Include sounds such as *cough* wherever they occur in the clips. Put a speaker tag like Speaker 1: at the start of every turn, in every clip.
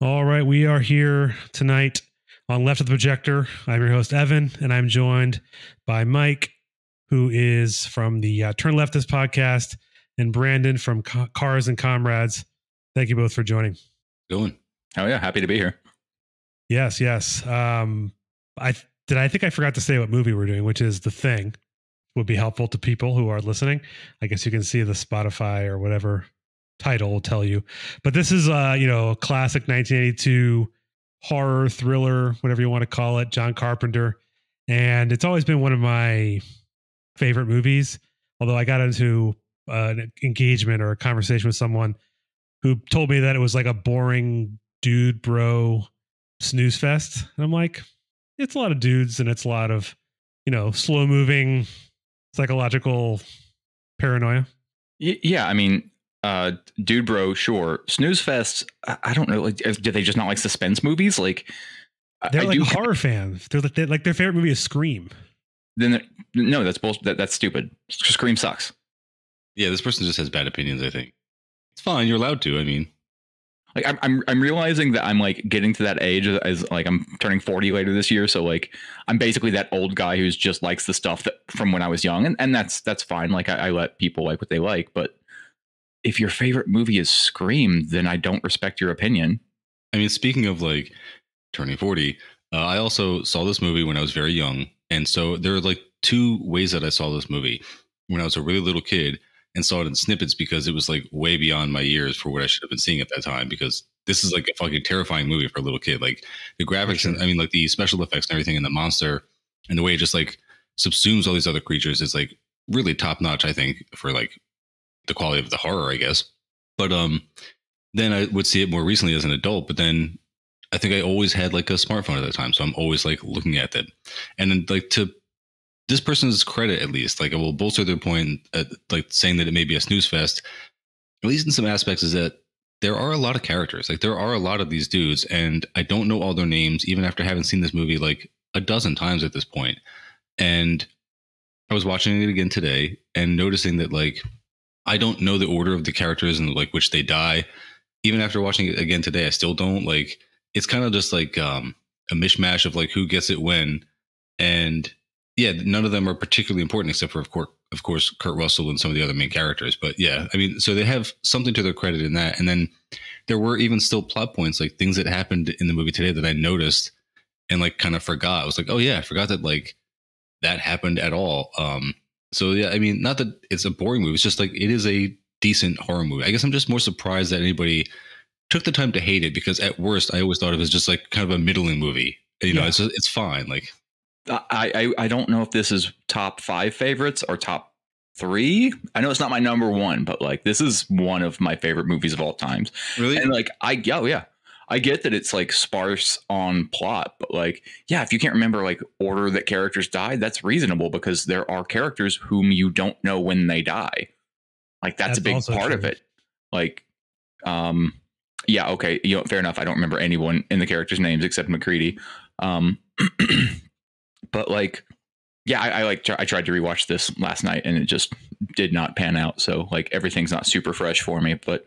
Speaker 1: All right, we are here tonight on Left of the Projector. I'm your host, Evan, and I'm joined by Mike, who is from the uh, Turn Leftist podcast, and Brandon from Co- Cars and Comrades. Thank you both for joining.
Speaker 2: Going.
Speaker 3: Oh yeah, happy to be here.
Speaker 1: Yes, yes. Um, I did. I think I forgot to say what movie we're doing, which is The Thing. Would be helpful to people who are listening. I guess you can see the Spotify or whatever title will tell you. But this is uh, you know, a classic 1982 horror thriller, whatever you want to call it, John Carpenter. And it's always been one of my favorite movies. Although I got into uh, an engagement or a conversation with someone who told me that it was like a boring dude bro snooze fest. And I'm like, it's a lot of dudes and it's a lot of, you know, slow moving psychological paranoia.
Speaker 3: Yeah, I mean, uh, dude, bro, sure. Snooze fest. I, I don't know. Like, do they just not like suspense movies? Like,
Speaker 1: They're
Speaker 3: I
Speaker 1: like
Speaker 3: do-
Speaker 1: horror fans. They're like, they're like their favorite movie is Scream.
Speaker 3: Then no, that's bullshit. That, that's stupid. Scream sucks.
Speaker 2: Yeah, this person just has bad opinions. I think it's fine. You're allowed to. I mean,
Speaker 3: Like, I'm, I'm, I'm realizing that I'm like getting to that age as, as like I'm turning 40 later this year. So like, I'm basically that old guy who's just likes the stuff that from when I was young, and and that's that's fine. Like, I, I let people like what they like, but if your favorite movie is Scream, then I don't respect your opinion.
Speaker 2: I mean, speaking of like turning 40, uh, I also saw this movie when I was very young. And so there are like two ways that I saw this movie when I was a really little kid and saw it in snippets because it was like way beyond my years for what I should have been seeing at that time. Because this is like a fucking terrifying movie for a little kid. Like the graphics and I mean, like the special effects and everything and the monster and the way it just like subsumes all these other creatures is like really top notch, I think, for like the quality of the horror, I guess. But um, then I would see it more recently as an adult. But then I think I always had like a smartphone at the time, so I'm always like looking at it. And then like to this person's credit, at least, like I will bolster their point, at, like saying that it may be a snooze fest. At least in some aspects, is that there are a lot of characters. Like there are a lot of these dudes, and I don't know all their names, even after having seen this movie like a dozen times at this point. And I was watching it again today and noticing that like I don't know the order of the characters and like which they die. Even after watching it again today, I still don't like. It's kind of just like um, a mishmash of like who gets it when, and yeah, none of them are particularly important except for of course, of course, Kurt Russell and some of the other main characters. But yeah, I mean, so they have something to their credit in that. And then there were even still plot points, like things that happened in the movie today that I noticed and like kind of forgot. I was like, oh yeah, I forgot that like that happened at all. Um, so yeah, I mean, not that it's a boring movie. It's just like it is a decent horror movie. I guess I'm just more surprised that anybody took the time to hate it because at worst, I always thought of it as just like kind of a middling movie. You know,
Speaker 1: Yeah.
Speaker 2: it's it's fine. Like
Speaker 3: I, I I don't know if this is top five favorites or top three. I know it's not my number one, but like this is one of my favorite movies of all times.
Speaker 2: really,
Speaker 3: And like I oh yeah. I get that it's like sparse on plot, but like, yeah, if you can't remember like order that characters died, that's reasonable because there are characters whom you don't know when they die. Like that's,
Speaker 1: That's
Speaker 3: a big part of it. Like, um, yeah, okay, you know, fair enough. I don't remember anyone in the characters' names except McCready. Um, *clears throat* but like, yeah, I, I like tr- I tried to rewatch this last night and it just did not pan out. So like everything's not super fresh for me, but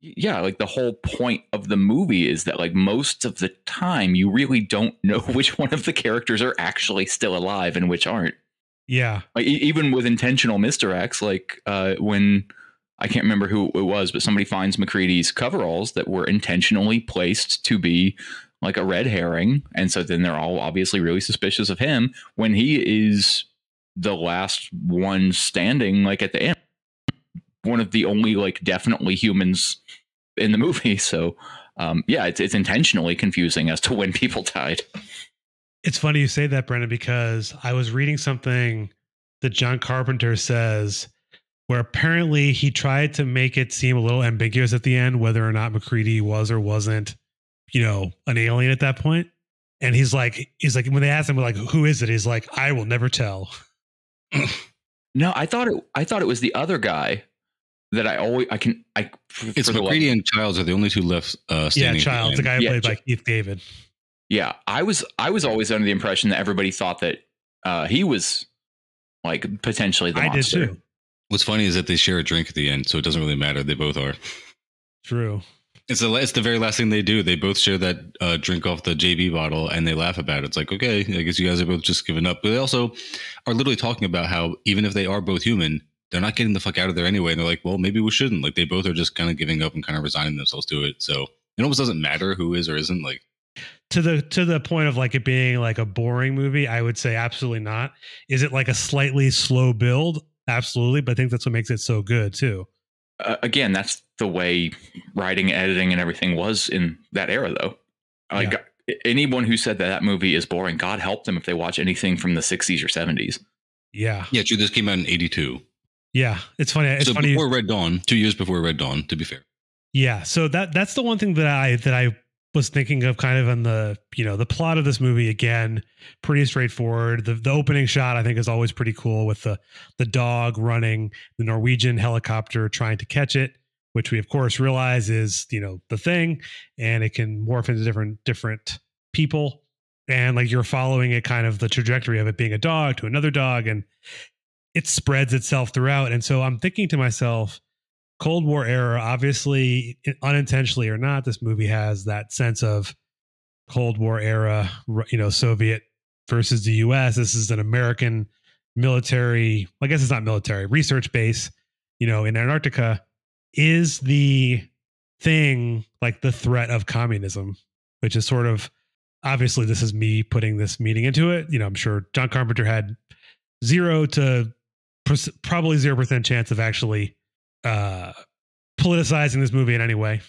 Speaker 3: yeah, like the whole point of the movie is that like most of the time you really don't *laughs* know which one of the characters are actually still alive and which aren't.
Speaker 1: Yeah.
Speaker 3: Like e- even with intentional misdirects, like uh, when I can't remember who it was, but somebody finds McCready's coveralls that were intentionally placed to be like a red herring, and so then they're all obviously really suspicious of him when he is the last one standing, like at the end, one of the only like definitely humans in the movie. *laughs* So um, yeah, it's it's intentionally confusing as to when people died.
Speaker 1: It's funny you say that, Brandon, because I was reading something that John Carpenter says where apparently he tried to make it seem a little ambiguous at the end whether or not McCready was or wasn't, you know, an alien at that point. And he's like, he's like, when they asked him, like, who is it? He's like, I will never tell.
Speaker 3: No, I thought it. I thought it was the other guy that I always. I can. I. for-
Speaker 2: it's
Speaker 3: for the love-
Speaker 2: McCready and Childs are the only two left uh,
Speaker 1: Yeah. Childs, the guy
Speaker 3: Yeah,
Speaker 1: played by
Speaker 3: Ch-
Speaker 1: Keith David.
Speaker 3: Yeah, I was. I was always under the impression that everybody thought that uh, he was like potentially the
Speaker 1: I did
Speaker 3: monster.
Speaker 1: too.
Speaker 2: What's funny is that they share a drink at the end, so it doesn't really matter. They both are.
Speaker 1: True.
Speaker 2: It's the it's the very last thing they do. They both share that uh, drink off the JB bottle, and they laugh about it. It's like, okay, I guess you guys are both just giving up. But they also are literally talking about how even if they are both human, they're not getting the fuck out of there anyway. And they're like, well, maybe we shouldn't. Like they both are just kind of giving up and kind of resigning themselves to it. So it almost doesn't matter who is or isn't. Like
Speaker 1: to the to the point of like it being like a boring movie, I would say absolutely not. Is it like a slightly slow build? Absolutely, but I think that's what makes it so good too.
Speaker 3: Uh, again, that's the way writing, editing, and everything was in that era, though. Like yeah. anyone who said that that movie is boring, God help them if they watch anything from the '60s or '70s.
Speaker 1: Yeah,
Speaker 2: yeah. True. This came out in '82.
Speaker 1: Yeah, it's funny. It's
Speaker 2: so
Speaker 1: funny.
Speaker 2: before Red Dawn, two years before Red Dawn, to be fair.
Speaker 1: Yeah, so that that's the one thing that I that I was thinking of kind of in the you know the plot of this movie again pretty straightforward the the opening shot i think is always pretty cool with the the dog running the norwegian helicopter trying to catch it which we of course realize is you know the thing and it can morph into different different people and like you're following it kind of the trajectory of it being a dog to another dog and it spreads itself throughout and so i'm thinking to myself Cold War era, obviously unintentionally or not, this movie has that sense of Cold War era, you know, Soviet versus the US. This is an American military, I guess it's not military, research base, you know, in Antarctica. Is the thing like the threat of communism, which is sort of obviously this is me putting this meaning into it. You know, I'm sure John Carpenter had zero to probably 0% chance of actually uh, politicizing this movie in any way.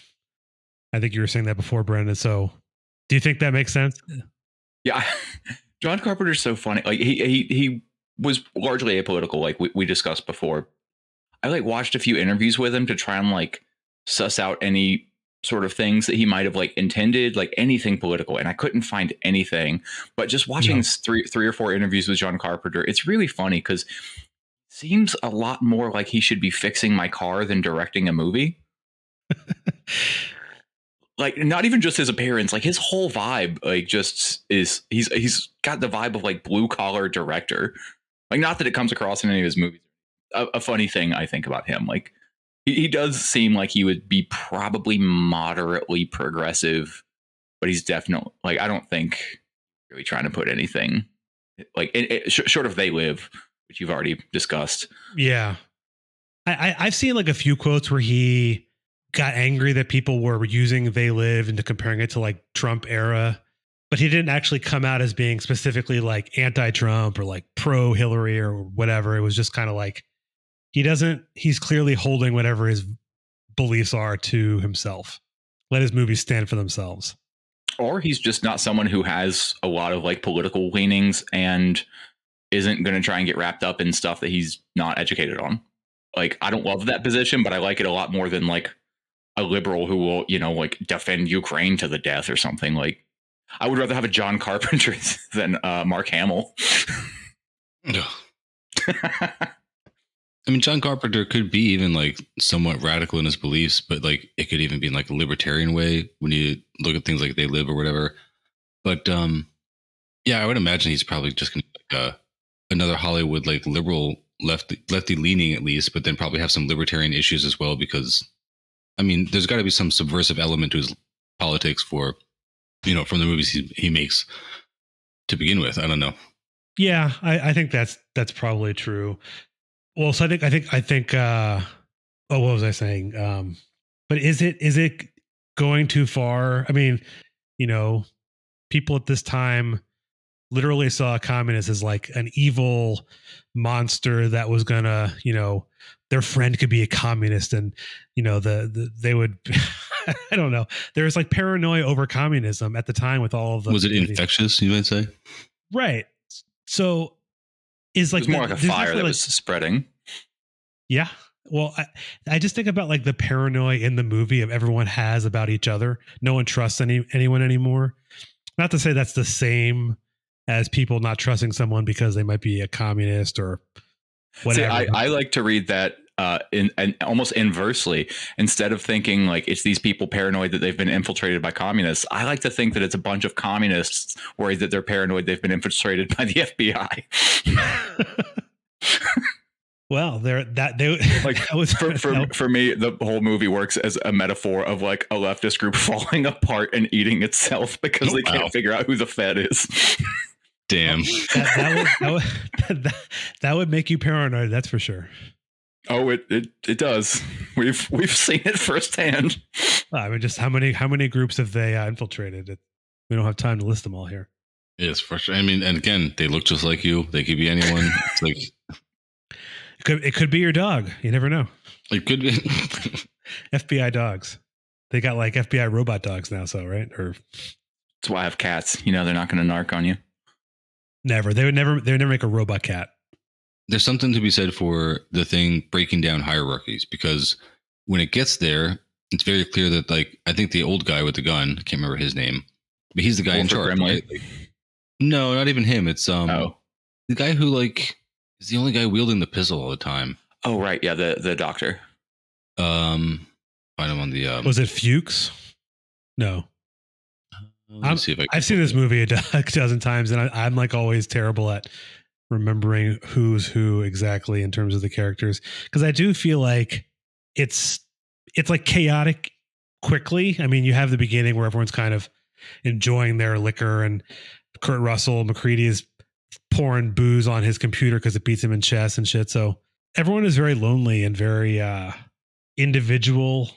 Speaker 1: I think you were saying that before, Brandon. So, do you think that makes sense?
Speaker 3: Yeah, *laughs* John Carpenter's so funny. Like he he he was largely apolitical, like we, we discussed before. I like watched a few interviews with him to try and like suss out any sort of things that he might have like intended, like anything political, and I couldn't find anything. But just watching no. three three or four interviews with John Carpenter, it's really funny because seems a lot more like he should be fixing my car than directing a movie. like not even just his appearance, like his whole vibe, like just is he's he's got the vibe of like blue collar director. Like not that it comes across in any of his movies. A, a funny thing I think about him, like he, he does seem like he would be probably moderately progressive, but he's definitely like I don't think really trying to put anything like it, it, short of they live which you've already discussed.
Speaker 1: Yeah. I, I, have seen like a few quotes where he got angry that people were using they live into comparing it to like Trump era, but he didn't actually come out as being specifically like anti Trump or like pro Hillary or whatever. It was just kind of like he doesn't, he's clearly holding whatever his beliefs are to himself. Let his movies stand for themselves.
Speaker 3: Or he's just not someone who has a lot of like political leanings and isn't going to try and get wrapped up in stuff that he's not educated on. Like, I don't love that position, but I like it a lot more than like a liberal who will, you know, like defend Ukraine to the death or something. Like, I would rather have a John *laughs* Carpenter than uh, Mark Hamill.
Speaker 2: I mean, John Carpenter could be even like somewhat radical in his beliefs, but like it could even be in like a libertarian way when you look at things like they live or whatever. But um, yeah, I would imagine he's probably just gonna like a another Hollywood like liberal lefty lefty leaning at least, but then probably have some libertarian issues as well because I mean, there's got to be some subversive element to his politics for you know from the movies he, he makes to begin with. I don't know.
Speaker 1: Yeah, I, I think that's that's probably true. Well, so I think I think I think uh oh what was I saying? Um but is it is it going too far? I mean, you know, people at this time literally saw a communist as like an evil monster that was gonna, you know, their friend could be a communist and you know the, the they would *laughs* i don't know. There was like paranoia over communism at the time with all of the
Speaker 2: was it infectious you might say?
Speaker 1: Right. So is like
Speaker 3: more like a fire that like, was spreading.
Speaker 1: Yeah. Well I, I just think about like the paranoia in the movie of everyone has about each other. No one trusts any anyone anymore. Not to say that's the same as people not trusting someone because they might be a communist or whatever.
Speaker 3: See, I, I like to read that uh, in and almost inversely. Instead of thinking like it's these people paranoid that they've been infiltrated by communists, I like to think that it's a bunch of communists worried that they're paranoid they've been infiltrated by the *laughs* FBI.
Speaker 1: Well, there that they
Speaker 3: Like, *laughs*
Speaker 1: that was
Speaker 3: For, for, for me, the whole movie works as a metaphor of like a leftist group *laughs* falling apart and eating itself because
Speaker 2: Oh,
Speaker 3: they can't figure out who the Fed is.
Speaker 2: Damn.
Speaker 1: that, that, would, that, would, *laughs* that, that would make you paranoid. That's for sure.
Speaker 3: oh, it, it it does. We've we've seen it firsthand.
Speaker 1: I mean, just how many how many groups have they uh, infiltrated? It, we don't have time to list them all here.
Speaker 2: It's frustrating. I mean, and again, they look just like you. They could be anyone. It's like *laughs*
Speaker 1: It could it could be your dog. You never know.
Speaker 2: it could be. *laughs*
Speaker 1: FBI dogs. They got like FBI robot dogs now, so right or
Speaker 3: That's why I have cats. You know, they're not going to narc on you.
Speaker 1: Never. They would never. They would never make a robot cat.
Speaker 2: There's something to be said for the thing breaking down hierarchies because when it gets there, it's very clear that like I think the old guy with the gun, I can't remember his name, but he's the guy in charge.
Speaker 3: Brimley?
Speaker 2: right? Like- no, not even him. It's um
Speaker 3: oh,
Speaker 2: the guy who like is the only guy wielding the pistol all the time.
Speaker 3: oh, right, yeah, the the doctor.
Speaker 2: Um, find him on the um.
Speaker 1: Was it Fuchs? No,
Speaker 2: let me
Speaker 1: I'm-
Speaker 2: see if I can
Speaker 1: I've seen this movie *laughs* a, dozen times, and I, I'm like always terrible at remembering who's who exactly in terms of the characters because I do feel like it's it's like chaotic quickly. I mean, you have the beginning where everyone's kind of enjoying their liquor, and Kurt Russell McCready is pouring booze on his computer because it beats him in chess and shit. So everyone is very lonely and very uh, individual.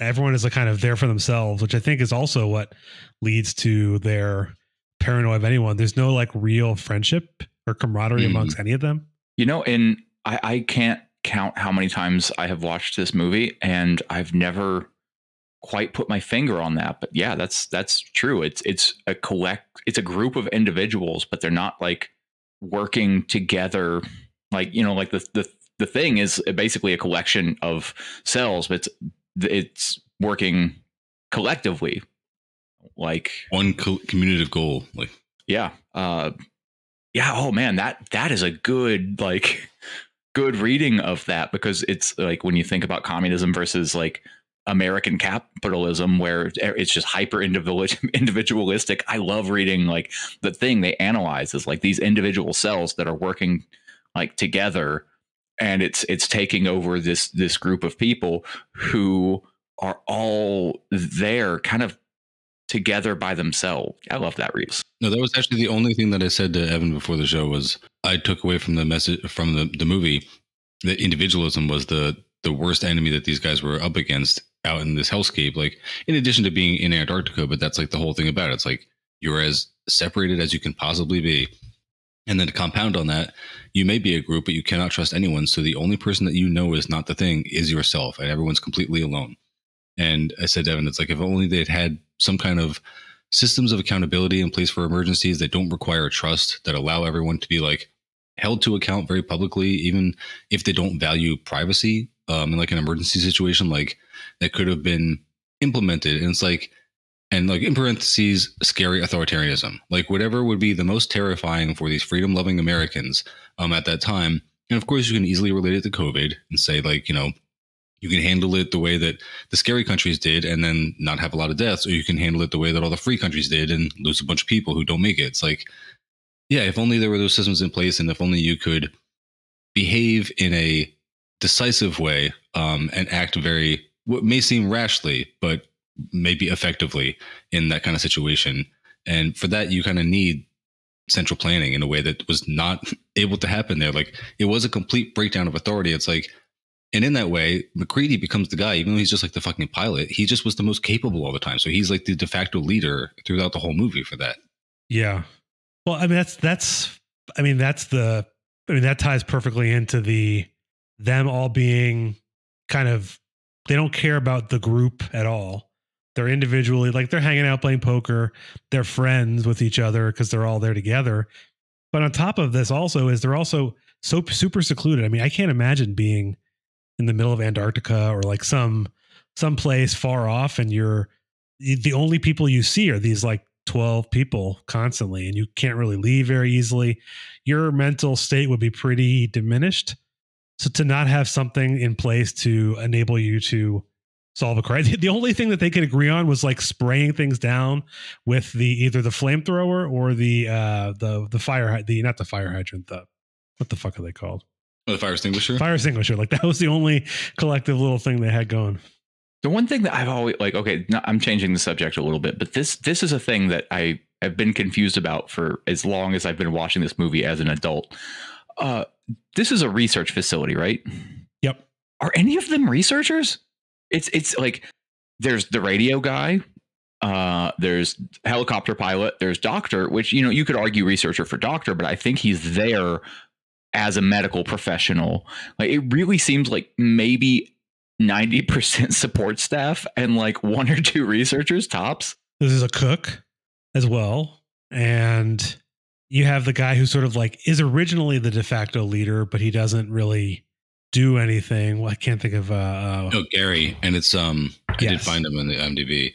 Speaker 1: Everyone is like kind of there for themselves, which I think is also what leads to their paranoia of anyone. There's no like real friendship or camaraderie
Speaker 2: Mhm.
Speaker 1: amongst any of them.
Speaker 3: You know, and I, I can't count how many times I have watched this movie, and I've never quite put my finger on that. But yeah, that's that's true. It's it's a collect. It's a group of individuals, but they're not like working together. Like you know, like the the the thing is basically a collection of cells, but it's it's working collectively. Like
Speaker 2: one co- communicative goal. Like
Speaker 3: yeah uh yeah oh man that that is a good like *laughs* good reading of that because it's like when you think about communism versus like american capitalism where it's just hyper individual- *laughs* individualistic i love reading like the thing they analyze is like these individual cells that are working like together and it's it's taking over this this group of people who are all there kind of together by themselves i love that read
Speaker 2: no, that was actually the only thing that I said to Evan before the show was I took away from the message from the, the movie that individualism was the the worst enemy that these guys were up against out in this hellscape. Like in addition to being in Antarctica, but that's like the whole thing about it. It's like you're as separated as you can possibly be. And then to compound on that, you may be a group, but you cannot trust anyone. So the only person that you know is not the thing is yourself, and everyone's completely alone. And I said, to Evan, it's like if only they'd had some kind of systems of accountability in place for emergencies that don't require trust, that allow everyone to be like held to account very publicly, even if they don't value privacy um, in like an emergency situation, like that could have been implemented. And it's like, and like in parentheses, scary authoritarianism, like whatever would be the most terrifying for these freedom loving Americans um, at that time. And of course, you can easily relate it to COVID and say, like, you know, you can handle it the way that the scary countries did and then not have a lot of deaths, or you can handle it the way that all the free countries did and lose a bunch of people who don't make it. It's like, yeah, if only there were those systems in place and if only you could behave in a decisive way um, and act very, what may seem rashly, but maybe effectively in that kind of situation. And for that, you kind of need central planning in a way that was not *laughs* able to happen there. Like it was a complete breakdown of authority. It's like, and in that way, McCready becomes the guy, even though he's just like the fucking pilot. He just was the most capable all the time. So he's like the de facto leader throughout the whole movie for that.
Speaker 1: Yeah. Well, I mean that's that's I mean that's the I mean that ties perfectly into the them all being kind of they don't care about the group at all. They're individually like they're hanging out playing poker. They're friends with each other because they're all there together. But on top of this, also is they're also so super secluded. I mean, I can't imagine being in the middle of Antarctica or like some some place far off, and you're the only people you see are these like 12 people constantly and you can't really leave very easily your mental state would be pretty diminished so to not have something in place to enable you to solve a crisis *laughs* the only thing that they could agree on was like spraying things down with the either the flamethrower or the uh the the fire the not the fire hydrant the what the fuck are they called
Speaker 2: Oh, the fire extinguisher.
Speaker 1: Fire extinguisher. Like that was the only collective little thing they had going.
Speaker 3: The one thing that I've always like, okay, no, I'm changing the subject a little bit, but this this is a thing that I have been confused about for as long as I've been watching this movie as an adult. Uh, this is a research facility, right?
Speaker 1: Yep.
Speaker 3: Are any of them researchers? It's it's like there's the radio guy, uh, there's helicopter pilot, there's doctor, which you know you could argue researcher for doctor, but I think he's there as a medical professional. Like it really seems like maybe 90% *laughs* support staff and like one or two researchers tops.
Speaker 1: This is a cook as well. And you have the guy who sort of like is originally the de facto leader, but he doesn't really do anything. Well, I can't think of uh, uh
Speaker 2: Oh, Gary, and it's um, I did find him in the IMDb.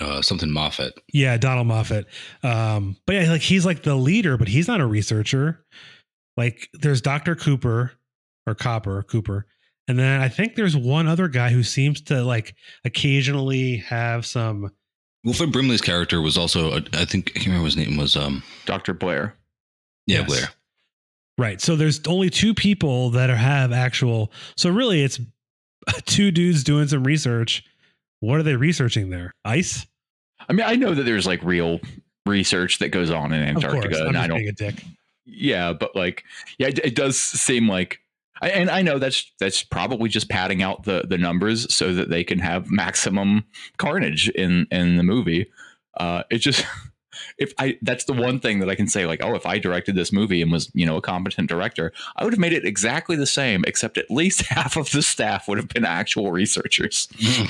Speaker 2: Uh, something Moffat.
Speaker 1: yeah, Donald Moffat. Um, but yeah, like he's like the leader, but he's not a researcher. Like there's Dr. Cooper or Copper, Cooper. And then I think there's one other guy who seems to like occasionally have some
Speaker 2: Wilford Brimley's character was also, uh, I think, I can't remember what his name was. Um,
Speaker 3: Dr. Blair.
Speaker 2: yeah,
Speaker 1: Yes.
Speaker 2: Blair.
Speaker 1: Right. So there's only two people that are, have actual. So really, it's *laughs* two dudes doing some research. What are they researching there? Ice?
Speaker 3: I mean, I know that there's like real research that goes on in
Speaker 1: course.
Speaker 3: Antarctica,
Speaker 1: I'm
Speaker 3: and I don't
Speaker 1: a dick.
Speaker 3: Yeah, but like, yeah, it, it does seem like, I, and I know that's that's probably just padding out the the numbers so that they can have maximum carnage in in the movie. Uh, it just, *laughs* if I that's the one thing that I can say, like, oh, if I directed this movie and was you know a competent director, I would have made it exactly the same, except at least *laughs* half of the staff would have been actual researchers. Hmm.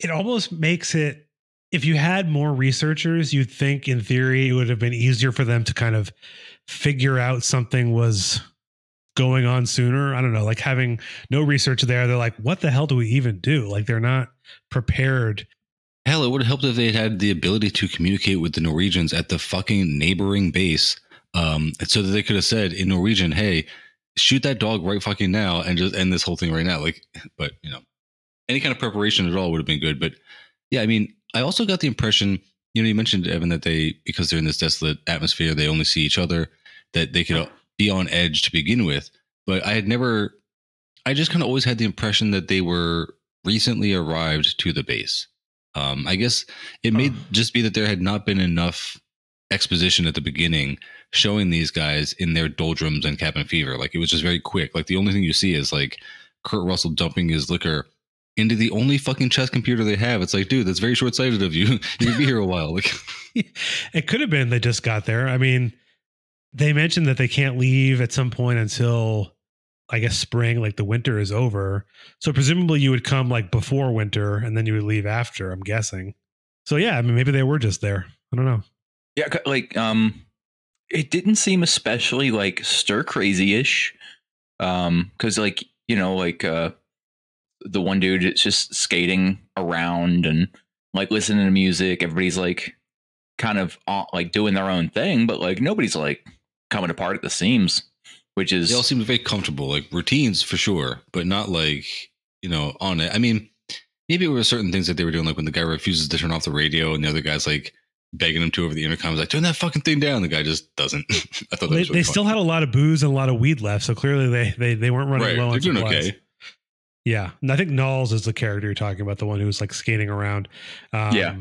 Speaker 1: It almost makes it, if you had more researchers, you'd think in theory it would have been easier for them to kind of figure out something was going on sooner. I don't know, like having no research there, they're like, what the hell do we even do? Like they're not prepared.
Speaker 2: Hell, it would have helped if they had had the ability to communicate with the Norwegians at the fucking neighboring base, um, so that they could have said in Norwegian, "Hey, shoot that dog right fucking now," and just end this whole thing right now. Like, *laughs* but you know, any kind of preparation at all would have been good. But yeah, I mean, I also got the impression, you know, you mentioned Evan that they because they're in this desolate atmosphere, they only see each other, that they could be on edge to begin with. But I had never, I just kind of always had the impression that they were recently arrived to the base. Um, I guess it may just be that there had not been enough exposition at the beginning showing these guys in their doldrums and cabin fever. Like it was just very quick. Like the only thing you see is like Kurt Russell dumping his liquor into the only fucking chess computer they have. It's like, dude, that's very short sighted of you. *laughs* you could be here a while. Like, *laughs*
Speaker 1: it could have been they just got there. I mean, they mentioned that they can't leave at some point until I guess spring, like the winter is over. So presumably you would come like before winter and then you would leave after, I'm guessing. So yeah, I mean maybe they were just there. I don't know.
Speaker 3: Yeah, like um, it didn't seem especially like stir crazy ish, um, because like you know like uh, the one dude it's just skating around and like listening to music. Everybody's like kind of uh, like doing their own thing, but like nobody's like coming apart at the seams, which is
Speaker 2: they all seemed very comfortable, like routines for sure, but not like, you know, on it. I mean, maybe it were certain things that they were doing, like when the guy refuses to turn off the radio and the other guy's like begging him to over the intercom, he's like, turn that fucking thing down. The guy just doesn't. *laughs* I thought that
Speaker 1: They,
Speaker 2: was
Speaker 1: they still had a lot of booze and a lot of weed left, so clearly they they, they weren't running
Speaker 2: right.
Speaker 1: low
Speaker 2: They're
Speaker 1: on
Speaker 2: doing
Speaker 1: supplies.
Speaker 2: okay.
Speaker 1: Yeah, and I think Nauls is the character you're talking about, the one who was like skating around. Um,
Speaker 3: Yeah.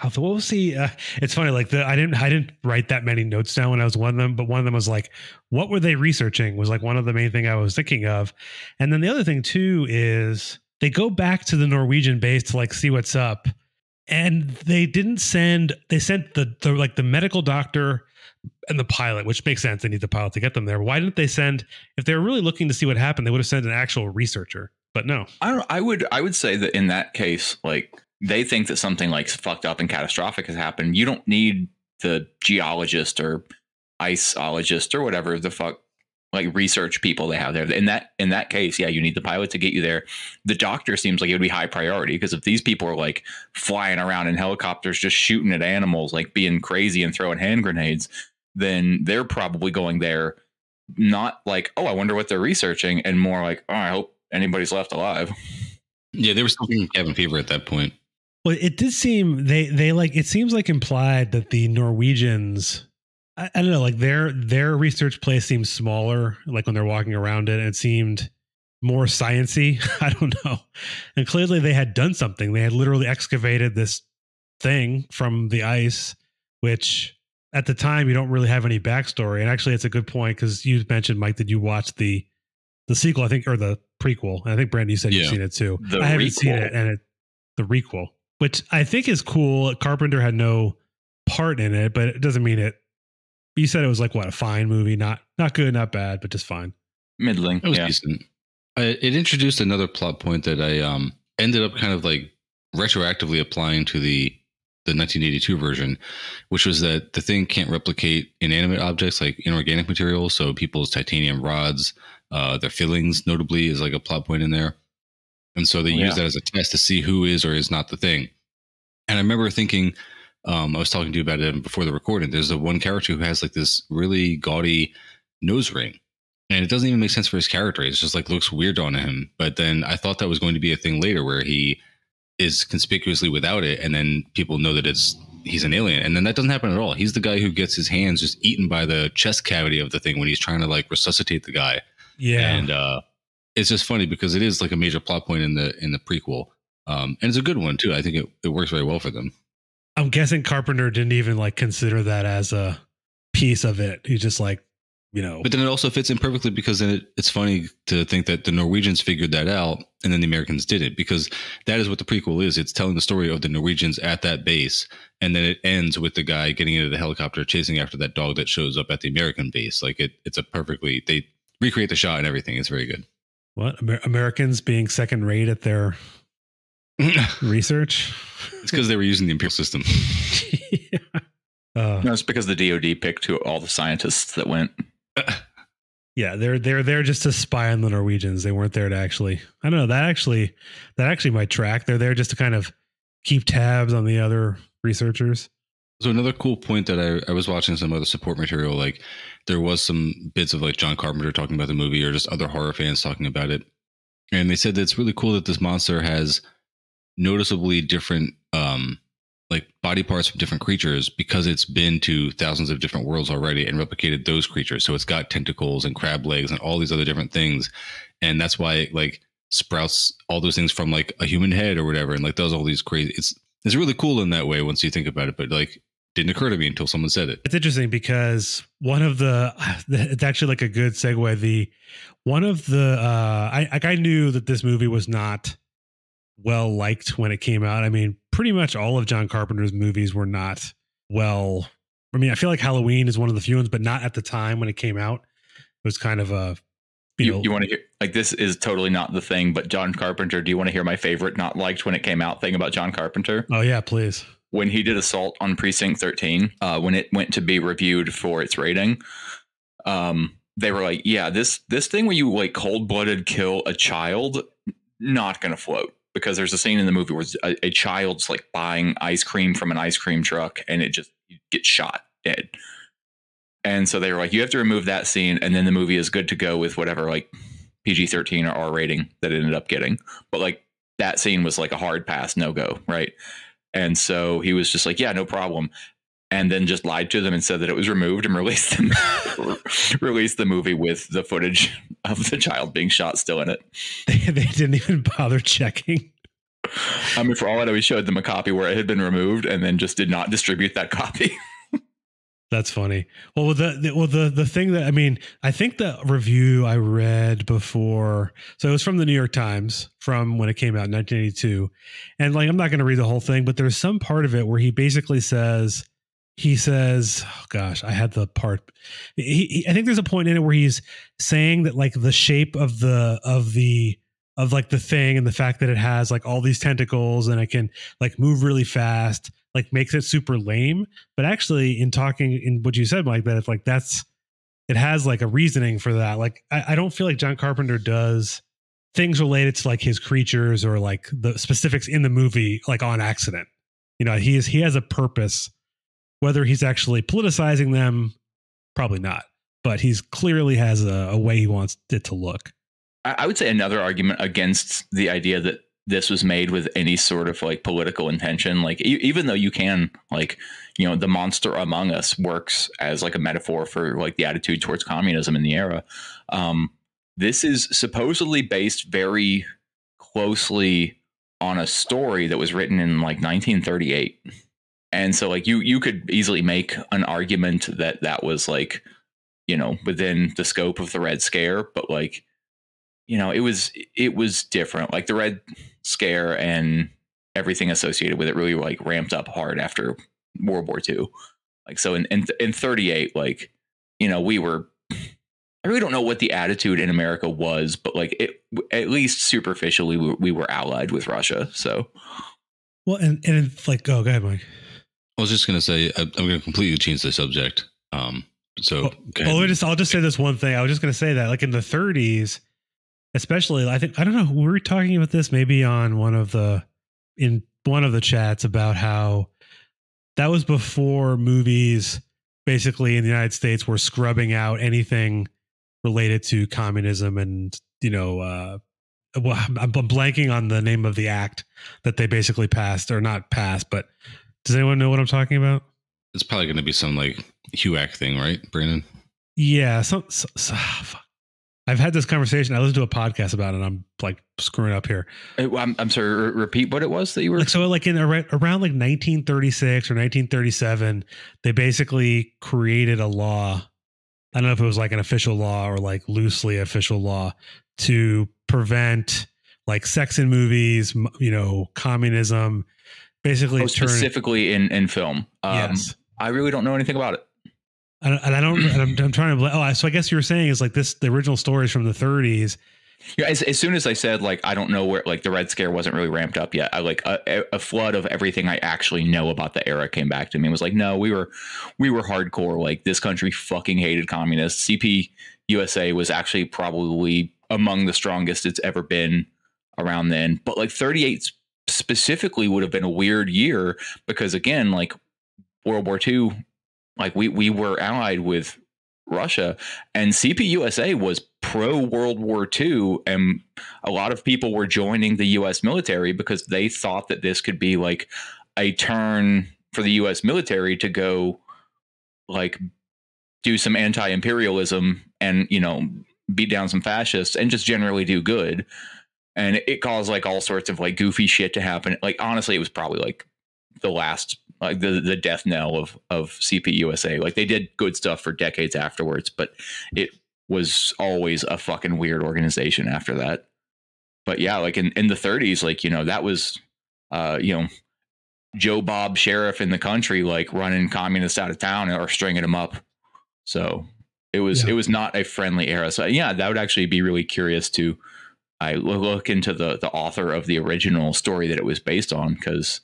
Speaker 1: Thought, what was he? Uh, it's funny, like the I didn't I didn't write that many notes down when I was one of them, but one of them was like, what were they researching? Was like one of the main thing I was thinking of, and then the other thing too is they go back to the Norwegian base to like see what's up, and they didn't send they sent the the like the medical doctor and the pilot, which makes sense. They need the pilot to get them there. Why didn't they send if they were really looking to see what happened? They would have sent an actual researcher, but no.
Speaker 3: I don't. I would. I would say that in that case, like they think that something like fucked up and catastrophic has happened. You don't need the geologist or iceologist or whatever the fuck like research people they have there. In that in that case, yeah, you need the pilot to get you there. The doctor seems like it would be high priority because if these people are like flying around in helicopters just shooting at animals, like being crazy and throwing hand grenades, then they're probably going there not like, oh, I wonder what they're researching, and more like, oh, I hope anybody's left alive.
Speaker 2: Yeah, they were still in cabin fever at that point.
Speaker 1: Well, it did seem they they like it seems like implied that the Norwegians I, I don't know, like their their research place seems smaller, like when they're walking around it, and it seemed more sciency. *laughs* I don't know. And clearly they had done something. They had literally excavated this thing from the ice, which at the time you don't really have any backstory. And actually, it's a good point because you mentioned Mike that you watched the the sequel, I think, or the prequel. And I think Brandon, you said
Speaker 2: Yeah.
Speaker 1: you've seen it too.
Speaker 3: The
Speaker 1: I haven't seen it, and it the requel, which I think is cool. Carpenter had no part in it, but it doesn't mean it. You said it was like what a fine movie, not not good, not bad, but just fine.
Speaker 3: Middling.
Speaker 2: It was
Speaker 3: yeah.
Speaker 2: decent. I, it introduced another plot point that I um ended up kind of like retroactively applying to the the 1982 version, which was that the thing can't replicate inanimate objects like inorganic materials. So people's titanium rods, uh, their fillings, notably, is like a plot point in there. And so they
Speaker 3: Oh,
Speaker 2: use
Speaker 3: yeah.
Speaker 2: that as a test to see who is or is not the thing. And I remember thinking, um, I was talking to you about it before the recording. There's the one character who has like this really gaudy nose ring and it doesn't even make sense for his character. It's just like looks weird on him. But then I thought that was going to be a thing later where he is conspicuously without it, and then people know that it's he's an alien, and then that doesn't happen at all. He's the guy who gets his hands just eaten by the chest cavity of the thing when he's trying to like resuscitate the guy,
Speaker 1: Yeah,
Speaker 2: and uh, it's just funny because it is like a major plot point in the in the prequel, um, and it's a good one too. I think it, it works very well for them.
Speaker 1: I'm guessing Carpenter didn't even like consider that as a piece of it. He just like, you know,
Speaker 2: But then it also fits in perfectly because then it, it's funny to think that the Norwegians figured that out and then the Americans didn't because that is what the prequel is. It's telling the story of the Norwegians at that base. And then it ends with the guy getting into the helicopter chasing after that dog that shows up at the American base. Like it, it's a perfectly, they recreate the shot and everything. It's very good.
Speaker 1: What Amer- Americans being second rate at their *laughs* research.
Speaker 2: it's because they were using the Imperial system. *laughs*
Speaker 1: yeah. Uh,
Speaker 3: No, it's because the DoD picked who all the scientists that went. *laughs*
Speaker 1: yeah, they're they're there just to spy on the Norwegians. They weren't there to actually. I don't know. That actually that actually might track. They're there just to kind of keep tabs on the other researchers.
Speaker 2: So another cool point that I, I was watching some other support material, like there was some bits of like John Carpenter talking about the movie or just other horror fans talking about it. And they said that it's really cool that this monster has noticeably different um like body parts from different creatures because it's been to thousands of different worlds already and replicated those creatures. So it's got tentacles and crab legs and all these other different things. And that's why it like sprouts all those things from like a human head or whatever and like does all these crazy it's it's really cool in that way once you think about it, but like didn't occur to me until someone said it.
Speaker 1: It's interesting because one of the *sighs* it's actually like a good segue. The one of the uh I like I knew that this movie was not well liked when it came out. I mean, pretty much all of John Carpenter's movies were not well. I mean, I feel like Halloween is one of the few ones, but not at the time when it came out. It was kind of a you,
Speaker 3: You,
Speaker 1: know
Speaker 3: you want to hear like this is totally not the thing, but John Carpenter. Do you want to hear my favorite not liked when it came out thing about John Carpenter?
Speaker 1: oh yeah, please.
Speaker 3: When he did Assault on Precinct 13, uh, when it went to be reviewed for its rating, um, they were like, "Yeah, this this thing where you like cold blooded kill a child, not gonna float." Because there's a scene in the movie where a, a child's like buying ice cream from an ice cream truck, and it just gets shot dead. And so they were like, you have to remove that scene, and then the movie is good to go with whatever like PG 13 or R rating that it ended up getting. But like that scene was like a hard pass, no go, right? And so he was just like, yeah, no problem. And then just lied to them and said that it was removed and *laughs* released them, *laughs* released the movie with the footage of the child being shot still in it. *laughs*
Speaker 1: They, they didn't even bother checking.
Speaker 3: I mean, for all I know, he showed them a copy where it had been removed and then just did not distribute that copy.
Speaker 1: That's funny. Well, the, the well the the thing that I mean, I think the review I read before, so it was from the New York Times from when it came out in 1982, and like I'm not going to read the whole thing, but there's some part of it where he basically says he says, oh gosh, I had the part. He, he, I think there's a point in it where he's saying that like the shape of the of the of like the thing and the fact that it has like all these tentacles and it can like move really fast like makes it super lame. But actually in talking in what you said mike that it's like that's it has like a reasoning for that like I, I don't feel like john carpenter does things related to like his creatures or like the specifics in the movie like on accident. You know he is he has a purpose. Whether he's actually politicizing them probably not. But he's clearly has a, a way he wants it to look.
Speaker 3: I I would say another argument against the idea that this was made with any sort of like political intention. Like e- even though you can like you know the monster among us works as like a metaphor for like the attitude towards communism in the era. Um, this is supposedly based very closely on a story that was written in like 1938 and so like you you could easily make an argument that that was like you know within the scope of the red scare but like you know it was it was different like the red scare and everything associated with it really like ramped up hard after world war ii like so in in, in 38 like you know we were I really don't know what the attitude in America was, but like it, at least superficially, we, we were allied with Russia. So,
Speaker 1: well, and and it's like, oh, go ahead, Mike.
Speaker 2: I was just gonna say I, am gonna completely change the subject. Um, so
Speaker 1: well, well, just I'll just say this one thing. I was just gonna say that, like in the 30s, especially, I think I don't know. We were talking about this maybe on one of the in one of the chats about how that was before movies basically in the United States were scrubbing out anything related to communism and you know uh, well I'm blanking on the name of the act that they basically passed or not passed but does anyone know what I'm talking about?
Speaker 2: It's probably going to be some like HUAC thing, right, Brandon?
Speaker 1: Yeah, so, so, so I've had this conversation. I listened to a podcast about it. I'm like screwing up here.
Speaker 3: I'm, I'm sorry. repeat what it was that you were
Speaker 1: like. So like in around, around like 1936 or 1937, they basically created a law I don't know if it was like an official law or like loosely official law to prevent like sex in movies, you know, communism, basically
Speaker 3: oh, specifically in in film. Um, yes, I really don't know anything about it.
Speaker 1: And, I don't. and I'm, I'm, trying to. Oh, so I guess you were saying is like this. The original stories from the 30s,
Speaker 3: yeah, as, as soon as I said like I don't know where like the Red Scare wasn't really ramped up yet, I like a, a flood of everything I actually know about the era came back to me. and was like, no, we were we were hardcore. Like this country fucking hated communists. CP USA was actually probably among the strongest it's ever been around then. But like 38 specifically would have been a weird year because again, like World War II, like we we were allied with Russia. And CPUSA was pro World War II. And a lot of people were joining the US military because they thought that this could be like a turn for the US military to go like do some anti imperialism and, you know, beat down some fascists and just generally do good. And it caused like all sorts of like goofy shit to happen. Like, honestly, it was probably like the last like the the death knell of of CPUSA. Like they did good stuff for decades afterwards, but it was always a fucking weird organization after that. But yeah, like in, in the 30s, like, you know, that was uh, you know, Joe Bob sheriff in the country, like running communists out of town or stringing them up. So it was yeah. it was not a friendly era. So yeah, that would actually be really curious to I look into the the author of the original story that it was based on because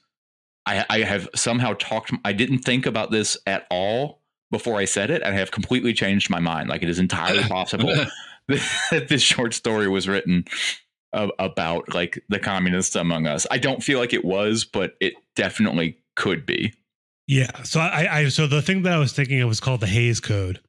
Speaker 3: I, I have somehow talked. I didn't think about this at all before I said it, and I have completely changed my mind. Like it is entirely possible *laughs* *laughs* that this short story was written about like the communists among us. I don't feel like it was, but it definitely could be.
Speaker 1: Yeah. So I, I so the thing that I was thinking of was called the Hays Code.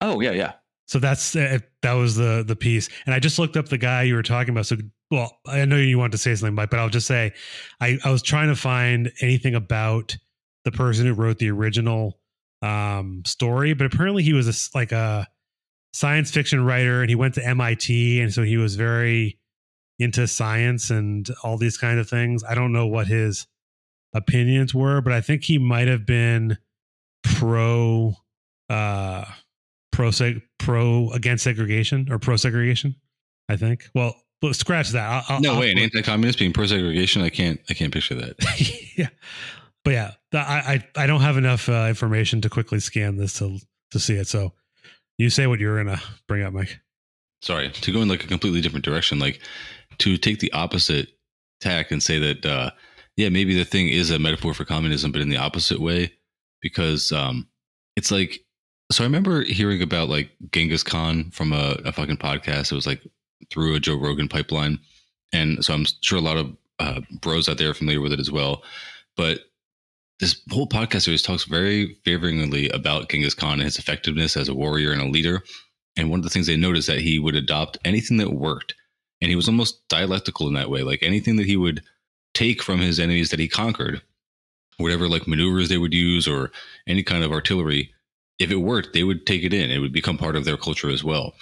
Speaker 3: Oh yeah, yeah.
Speaker 1: So that's uh, that was the the piece, and I just looked up the guy you were talking about. So well, I know you want to say something, Mike, but I'll just say I, I was trying to find anything about the person who wrote the original um, story, but apparently he was a, like a science fiction writer and he went to MIT. And so he was very into science and all these kind of things. I don't know what his opinions were, but I think he might have been pro, uh, pro, pro against segregation or pro segregation. I think. Well, but scratch that.
Speaker 2: I'll, no I'll, way, an anti-communist being pro-segregation. I can't. I can't picture that. *laughs*
Speaker 1: yeah, but yeah, I, I I don't have enough uh, information to quickly scan this to to see it. So you say what you're gonna bring up, Mike.
Speaker 2: Sorry to go in like a completely different direction. Like to take the opposite tack and say that uh, yeah, maybe the thing is a metaphor for communism, but in the opposite way, because um, it's like. So I remember hearing about like Genghis Khan from a, a fucking podcast. It was like through a Joe Rogan pipeline. And so I'm sure a lot of uh, bros out there are familiar with it as well. But this whole podcast series talks very favoringly about Genghis Khan and his effectiveness as a warrior and a leader. And one of the things they noticed that he would adopt anything that worked. and he was almost dialectical in that way. Like anything that he would take from his enemies that he conquered, whatever like maneuvers they would use or any kind of artillery, if it worked, they would take it in. It would become part of their culture as well.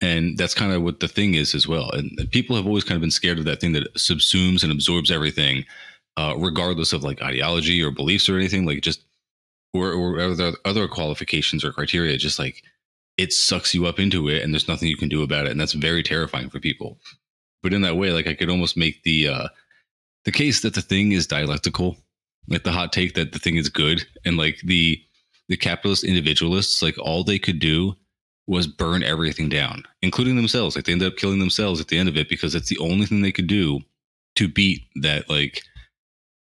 Speaker 2: And that's kind of what the thing is as well. And people have always kind of been scared of that thing that subsumes and absorbs everything, uh, regardless of like ideology or beliefs or anything. Like just or, or other other qualifications or criteria. Just like it sucks you up into it, and there's nothing you can do about it, and that's very terrifying for people. But in that way, like I could almost make the uh, the case that the thing is dialectical, like the hot take that the thing is good, and like the the capitalist individualists, like all they could do was burn everything down, including themselves. Like they ended up killing themselves at the end of it because it's the only thing they could do to beat that like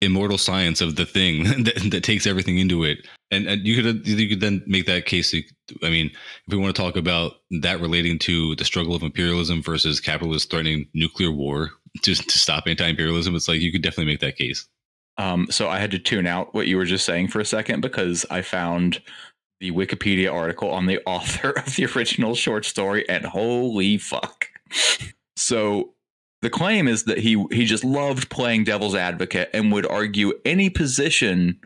Speaker 2: immortal science of the thing *laughs* that, that takes everything into it. And, and you could you could then make that case. I mean, if we want to talk about that relating to the struggle of imperialism versus capitalists threatening nuclear war *laughs* to, to stop anti-imperialism, it's like you could definitely make that case.
Speaker 3: Um, so I had to tune out what you were just saying for a second because I found the Wikipedia article on the *laughs* author of the original short story, and holy fuck. So the claim is that he he just loved playing devil's advocate and would argue any position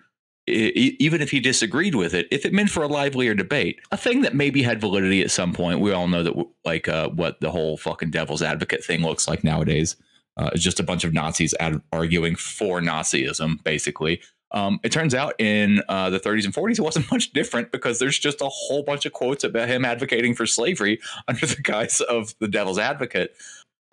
Speaker 3: even if he disagreed with it if it meant for a livelier debate a thing that maybe had validity at some point we all know that like uh, what the whole fucking devil's advocate thing looks like nowadays uh, it's just a bunch of nazis ad- arguing for nazism basically um, it turns out in uh, the 30s and 40s, it wasn't *laughs* much different because there's just a whole bunch of quotes about him advocating for slavery *laughs* under the guise of the devil's advocate.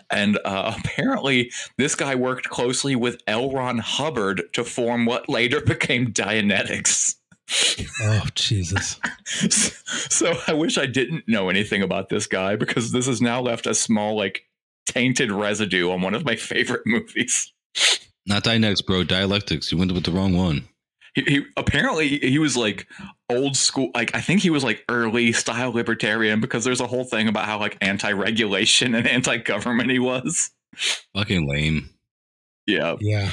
Speaker 3: And uh, *laughs* apparently, this guy worked closely with L. Ron Hubbard to form what later became Dianetics.
Speaker 1: Oh, Jesus.
Speaker 3: so I wish I didn't know anything about this guy because this has now left a small, like, tainted residue on one of my *laughs* favorite movies.
Speaker 2: Not Dianetics, bro. Dialectics. You went with the wrong one.
Speaker 3: He, he, apparently he was like old school like i think he was like early style libertarian because there's a whole thing about how like anti-regulation and anti-government he was
Speaker 2: fucking lame
Speaker 3: yeah
Speaker 1: yeah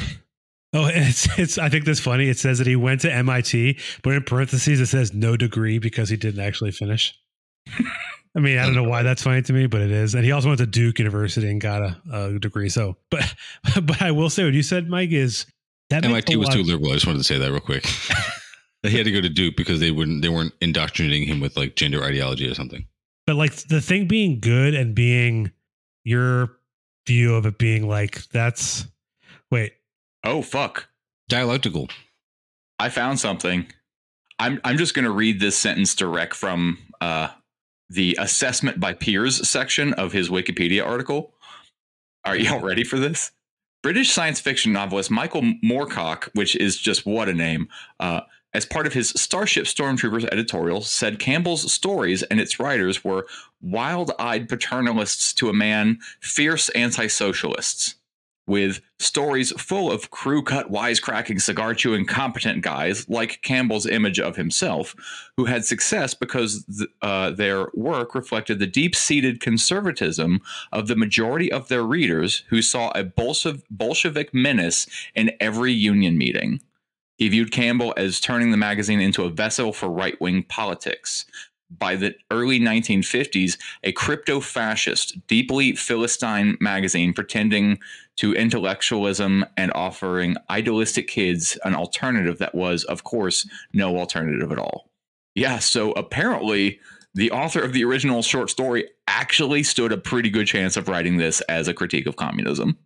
Speaker 1: oh *laughs* it's it's i think that's funny it says that he went to mit but in parentheses it says no degree because he didn't actually finish *laughs* I mean, I don't know why that's funny to me, but it is. And he also went to Duke University and got a, a degree. So, but *laughs* but I will say what you said, Mike, is
Speaker 2: that MIT was too liberal. I just wanted to say that real quick. *laughs* he had to go to Duke because they wouldn't they weren't indoctrinating him with like gender ideology or something.
Speaker 1: But like the thing being good and being your view of it being like that's wait.
Speaker 3: Oh fuck.
Speaker 2: Dialectical.
Speaker 3: I found something. I'm I'm just gonna read this sentence direct from uh the assessment by peers section of his Wikipedia article. Are y'all *laughs* ready for this? British science fiction novelist Michael Moorcock, which is just what a name, uh, as part of his Starship Stormtroopers editorial, said Campbell's stories and its writers were wild eyed paternalists to a man, fierce anti socialists with stories full of crew cut, wisecracking, cigar chewing, competent guys like Campbell's image of himself, who had success because th- uh, their work reflected the deep seated conservatism of the majority of their readers who saw a Bolshevik menace in every union meeting. He viewed Campbell as turning the magazine into a vessel for right wing politics by the early 1950s, a crypto fascist, deeply Philistine magazine pretending to intellectualism and offering idealistic kids an alternative that was, of course, no alternative at all. Yeah, so apparently the author of the original short story actually stood a pretty good chance of writing this as a critique of communism.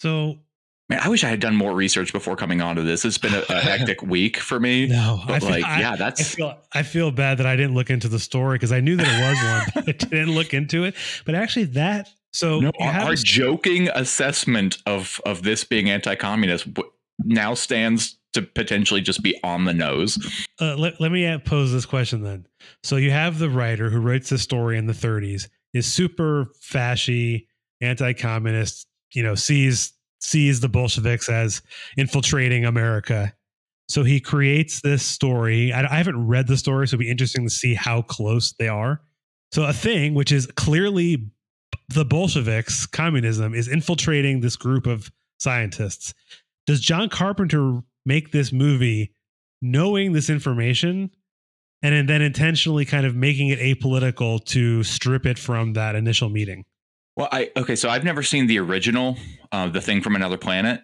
Speaker 1: So
Speaker 3: Man, I wish I had done more research before coming onto this. It's been a, a hectic *laughs* week for me.
Speaker 1: No,
Speaker 3: but I feel, like, I, yeah, that's.
Speaker 1: I feel, I feel bad that I didn't look into the story because I knew that it was one, *laughs* but I didn't look into it. But actually, that so
Speaker 3: no, our, joking assessment of of this being anti-communist now stands to potentially just be on the nose.
Speaker 1: Uh, let, let me pose this question then. So you have the writer who writes the story in the 30s, is super fashy, anti-communist, you know, sees sees the Bolsheviks as infiltrating America. So he creates this story. I, I haven't read the story, so it'd be interesting to see how close they are. So a thing which is clearly the Bolsheviks, communism, is infiltrating this group of scientists. Does John Carpenter make this movie knowing this information and then intentionally kind of making it apolitical to strip it from that initial meeting?
Speaker 3: Well, I okay, so I've never seen the original, uh, the thing from another planet,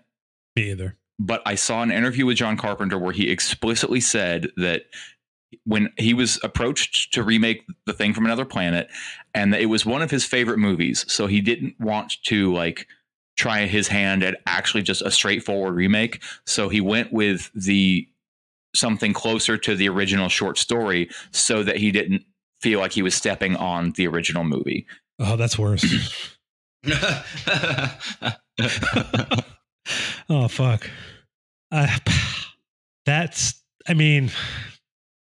Speaker 1: Me either.
Speaker 3: but I saw an interview with John Carpenter where he explicitly said that when he was approached to remake the thing from another planet, and it was one of his favorite movies, so he didn't want to like try his hand at actually just a straightforward remake. So he went with the something closer to the original short story, so that he didn't feel like he was stepping on the original movie.
Speaker 1: Oh, that's worse. *clears throat* oh fuck. Uh, *sighs* that's. I mean,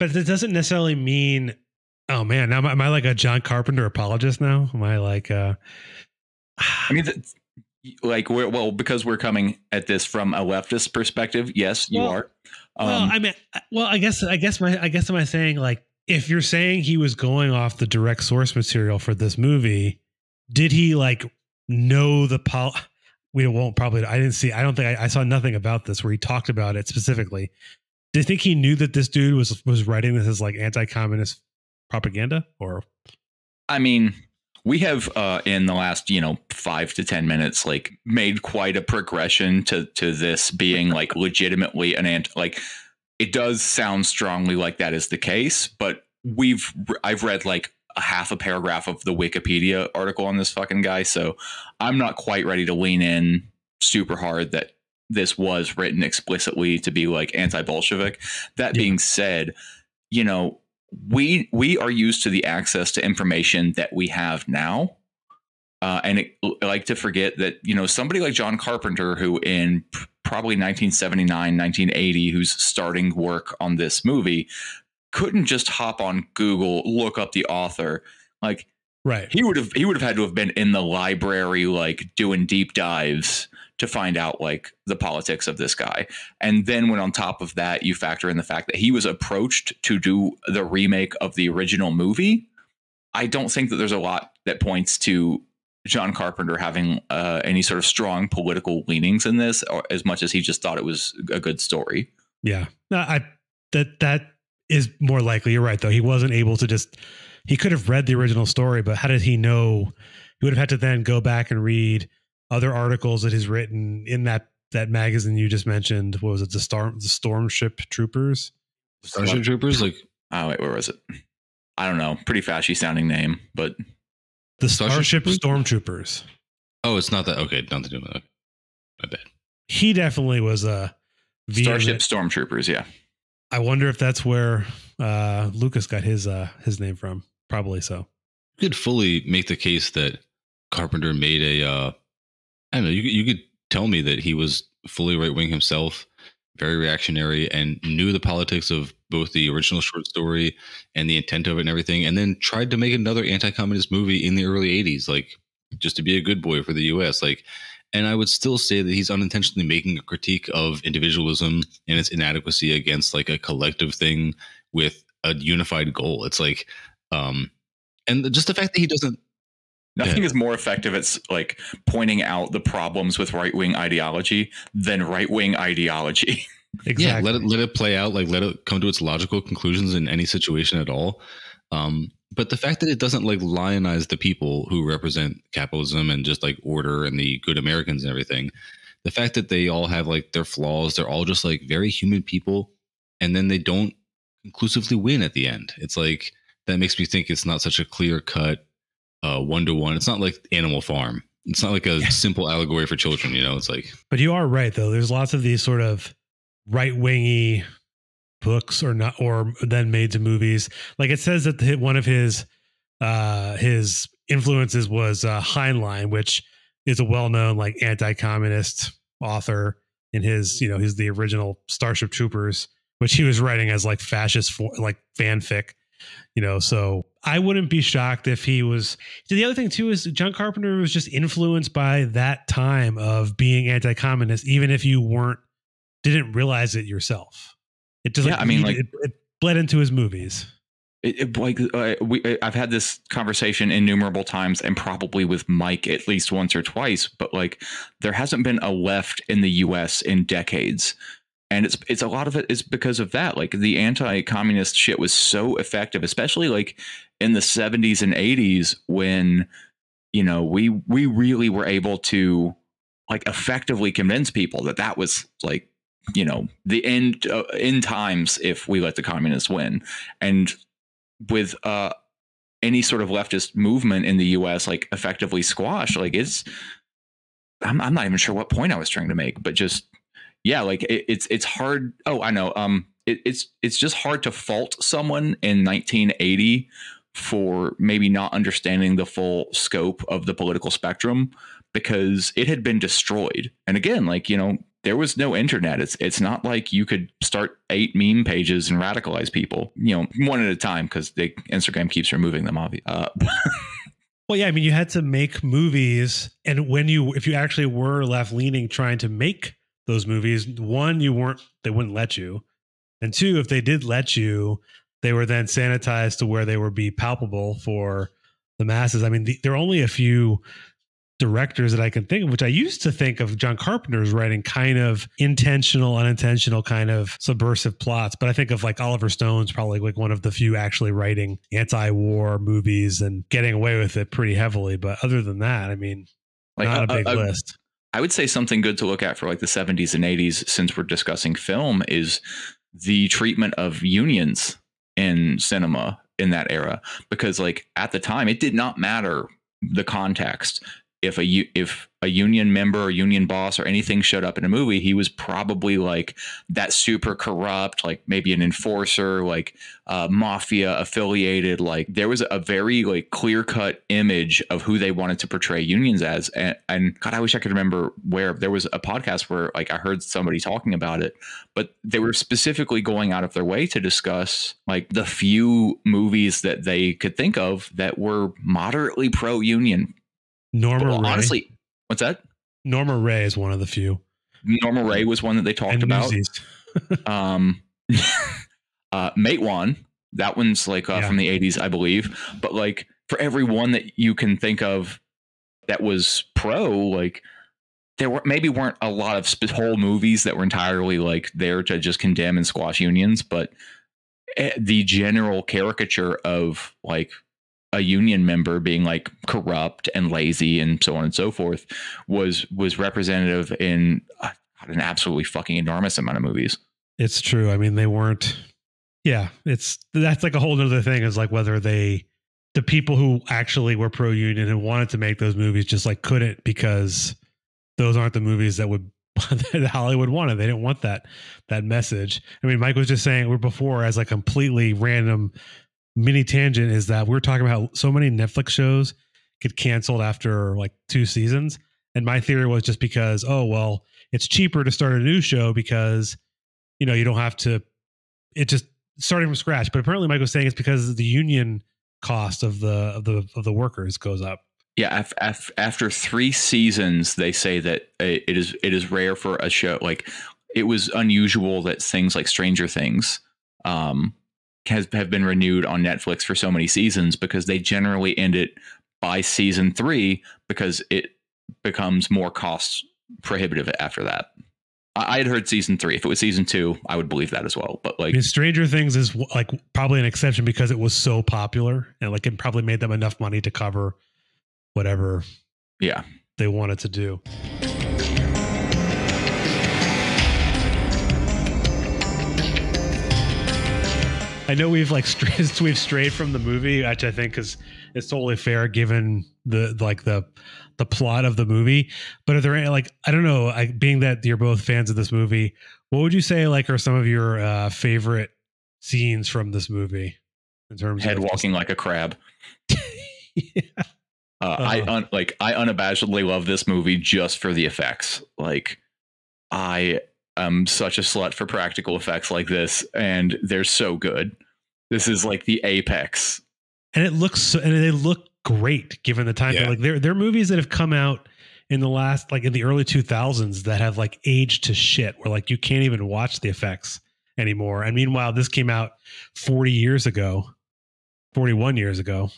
Speaker 1: but it doesn't necessarily mean. Oh man, now am I, am I like a John Carpenter apologist now? Am I like? uh *sighs*
Speaker 3: I mean, th- like we're well because we're coming at this from a leftist perspective. Yes, you
Speaker 1: Well-
Speaker 3: are.
Speaker 1: well,
Speaker 3: Um,
Speaker 1: I mean, well, I guess, I guess my, I guess am I saying like, if you're saying he was going off the direct source material for this movie, did he like know the pol? *sighs* We won't probably. I didn't see. I don't think I, I saw nothing about this where he talked about it specifically. Do you think he knew that this dude was was writing this as like anti-communist propaganda or?
Speaker 3: I mean, we have uh, in the last you know five to ten minutes like made quite a progression to to this being like legitimately an ant like it does sound strongly like that is the case, but we've I've read like a half a paragraph of the Wikipedia article on this fucking guy, so I'm not quite ready to lean in super hard that this was written explicitly to be like anti-Bolshevik. That
Speaker 1: Yeah.
Speaker 3: being said, you know, we we are used to the access to information that we have now. Uh, and it, I like to forget that you know somebody like John Carpenter, who in probably 1979, 1980, who's starting work on this movie, couldn't just hop on Google, look up the author. Like
Speaker 1: Right.
Speaker 3: he would have he would have had to have been in the library like doing deep dives to find out like the politics of this guy and then when on top of that you factor in the fact that he was approached to do the remake of the original movie i don't think that there's a lot that points to john carpenter having uh, any sort of strong political leanings in this or as much as he just thought it was a good story
Speaker 1: Yeah. No, I that that is more likely. You're right though. He wasn't able to just he could have read the original story, but how did he know he would have had to then go back and read other articles that he's written in that that magazine you just mentioned. What was it? The Storm the Storm Ship Troopers?
Speaker 2: Starship Troopers, like
Speaker 3: oh wait where was it i don't know pretty fashy sounding name but
Speaker 1: The
Speaker 2: Starship
Speaker 1: Starship
Speaker 2: Troopers?
Speaker 1: Stormtroopers.
Speaker 2: oh, it's not that. Okay, not to do with that. My bad.
Speaker 1: He definitely was a
Speaker 3: starship
Speaker 1: vehement-
Speaker 3: stormtroopers yeah
Speaker 1: I wonder if that's where uh Lucas got his uh his name from. Probably so.
Speaker 2: You could fully make the case that Carpenter made a. Uh, I don't know. You you could tell me that he was fully right wing himself, very reactionary, and knew the politics of both the original short story and the intent of it and everything, and then tried to make another anti-communist movie in the early '80s, like just to be a good boy for the U.S. Like, and I would still say that he's unintentionally making a critique of individualism and its inadequacy against like a collective thing with a unified goal. It's like, um, and just the fact that he doesn't
Speaker 3: Nothing
Speaker 2: Yeah.
Speaker 3: is more effective at like pointing out the problems with right wing ideology than right wing ideology.
Speaker 1: Exactly. *laughs*
Speaker 2: Yeah, let it let it play out. Like let it come to its logical conclusions in any situation at all. Um, but the fact that it doesn't like lionize the people who represent capitalism and just like order and the good Americans and everything. The fact that they all have like their flaws, they're all just like very human people, and then they don't conclusively win at the end. It's like that makes me think it's not such a clear cut one to one. It's not like Animal Farm. It's not like a *laughs* simple allegory for children. You know, it's like
Speaker 1: But you are right though. There's lots of these sort of right wingy books or not or then made to movies. Like it says that the, one of his uh his influences was uh Heinlein, which is a well-known like anti-communist author in his, you know, he's the original Starship Troopers, which he was writing as like fascist for, like fanfic, you know, so I wouldn't be shocked if he was the other thing too is John Carpenter was just influenced by that time of being anti-communist, even if you weren't didn't realize it yourself. It just
Speaker 3: Yeah, I mean, like-
Speaker 1: it, it bled into his movies.
Speaker 3: It, it- like uh, we, I've had this conversation innumerable times, and probably with Mike at least once or twice. But like, there hasn't been a left in the U.S. in decades, and it's it's a lot of it is because of that. Like the anti-communist shit was so effective, especially like in the '70s and '80s when you know, we we really were able to like effectively convince people that that was like you know the end uh, end times if we let the communists win and with uh any sort of leftist movement in the US like effectively squashed like it's I'm, I'm not even sure what point I was trying to make but just yeah like it, it's it's hard oh I know um it, it's it's just hard to fault someone in 1980 for maybe not understanding the full scope of the political spectrum because it had been destroyed. And again, like, you know, there was no internet. It's it's not like you could start eight meme pages and radicalize people, you know, one at a time because Instagram keeps removing them. Obviously, uh, *laughs*
Speaker 1: well, yeah, I mean, you had to make movies, and when you, if you actually were left leaning, trying to make those movies, one, you weren't, they wouldn't let you, and two, if they did let you, they were then sanitized to where they would be palpable for the masses. I mean, the, there are only a few directors that I can think of, which I used to think of John Carpenter's writing kind of intentional, unintentional kind of subversive plots. But I think of like Oliver Stone's probably like one of the few actually writing anti-war movies and getting away with it pretty heavily. But other than that, I mean, like not a, a big a, list.
Speaker 3: I would say something good to look at for like the 70s and 80s, since we're discussing film, is the treatment of unions in cinema in that era. Because like at the time, it did not matter the context if a if a union member or union boss or anything showed up in a movie, he was probably like that super corrupt, like maybe an enforcer, like uh, mafia affiliated. Like there was a very like clear cut image of who they wanted to portray unions as. And, and God, I wish I could remember where there was a podcast where like I heard somebody talking about it, but they were specifically going out of their way to discuss like the few movies that they could think of that were moderately pro union
Speaker 1: Norma well, Ray.
Speaker 3: Honestly, what's that?
Speaker 1: Norma Rae is one of the few.
Speaker 3: Norma Rae was one that they talked and about. *laughs* um, *laughs* uh, Matewan, that one's like uh, yeah. from the 80s, I believe. But like for every one that you can think of that was pro, like there were maybe weren't a lot of whole movies that were entirely like there to just condemn and squash unions, but eh, the general caricature of like a union member being like corrupt and lazy and so on and so forth was was representative in uh, an absolutely fucking enormous amount of movies.
Speaker 1: It's true. I mean, they weren't. Yeah, it's that's like a whole other thing. Is like whether they, the people who actually were pro union and wanted to make those movies, just like couldn't because those aren't the movies that would *laughs* that Hollywood wanted. They didn't want that that message. I mean, Mike was just saying we're before as a completely random mini tangent is that we are talking about so many Netflix shows get canceled after like two seasons. And my theory was just because, oh, well, it's cheaper to start a new show because, you know, you don't have to, it just starting from scratch. But apparently Mike was saying it's because the union cost of the, of the, of the workers goes up.
Speaker 3: Yeah, af- af- after three seasons, they say that it is it is rare for a show like it was unusual that things like Stranger Things um, has have been renewed on Netflix for so many seasons because they generally end it by season three because it becomes more cost prohibitive after that. I had heard season three. If it was season two, I would believe that as well. But like, I
Speaker 1: mean, Stranger Things is like probably an exception because it was so popular and like it probably made them enough money to cover whatever.
Speaker 3: Yeah,
Speaker 1: they wanted to do. I know we've like *laughs* strayed, we've strayed from the movie, which I think is is totally fair given the like the the plot of the movie. But are there any, like I don't know, I, being that you're both fans of this movie, what would you say like are some of your uh, favorite scenes from this movie
Speaker 3: in terms head of walking like a crab? *laughs* yeah. Uh, uh, I uh-huh. un, like I unabashedly love this movie just for the effects. Like I I'm such a slut for practical effects like this, and they're so good. This is like the apex.
Speaker 1: And it looks so, and they look great given the time. Yeah. Like there, there are movies that have come out in the last, like in the early 2000s, that have like aged to shit, where like you can't even watch the effects anymore. And meanwhile, this came out 40 years ago, 41 years ago.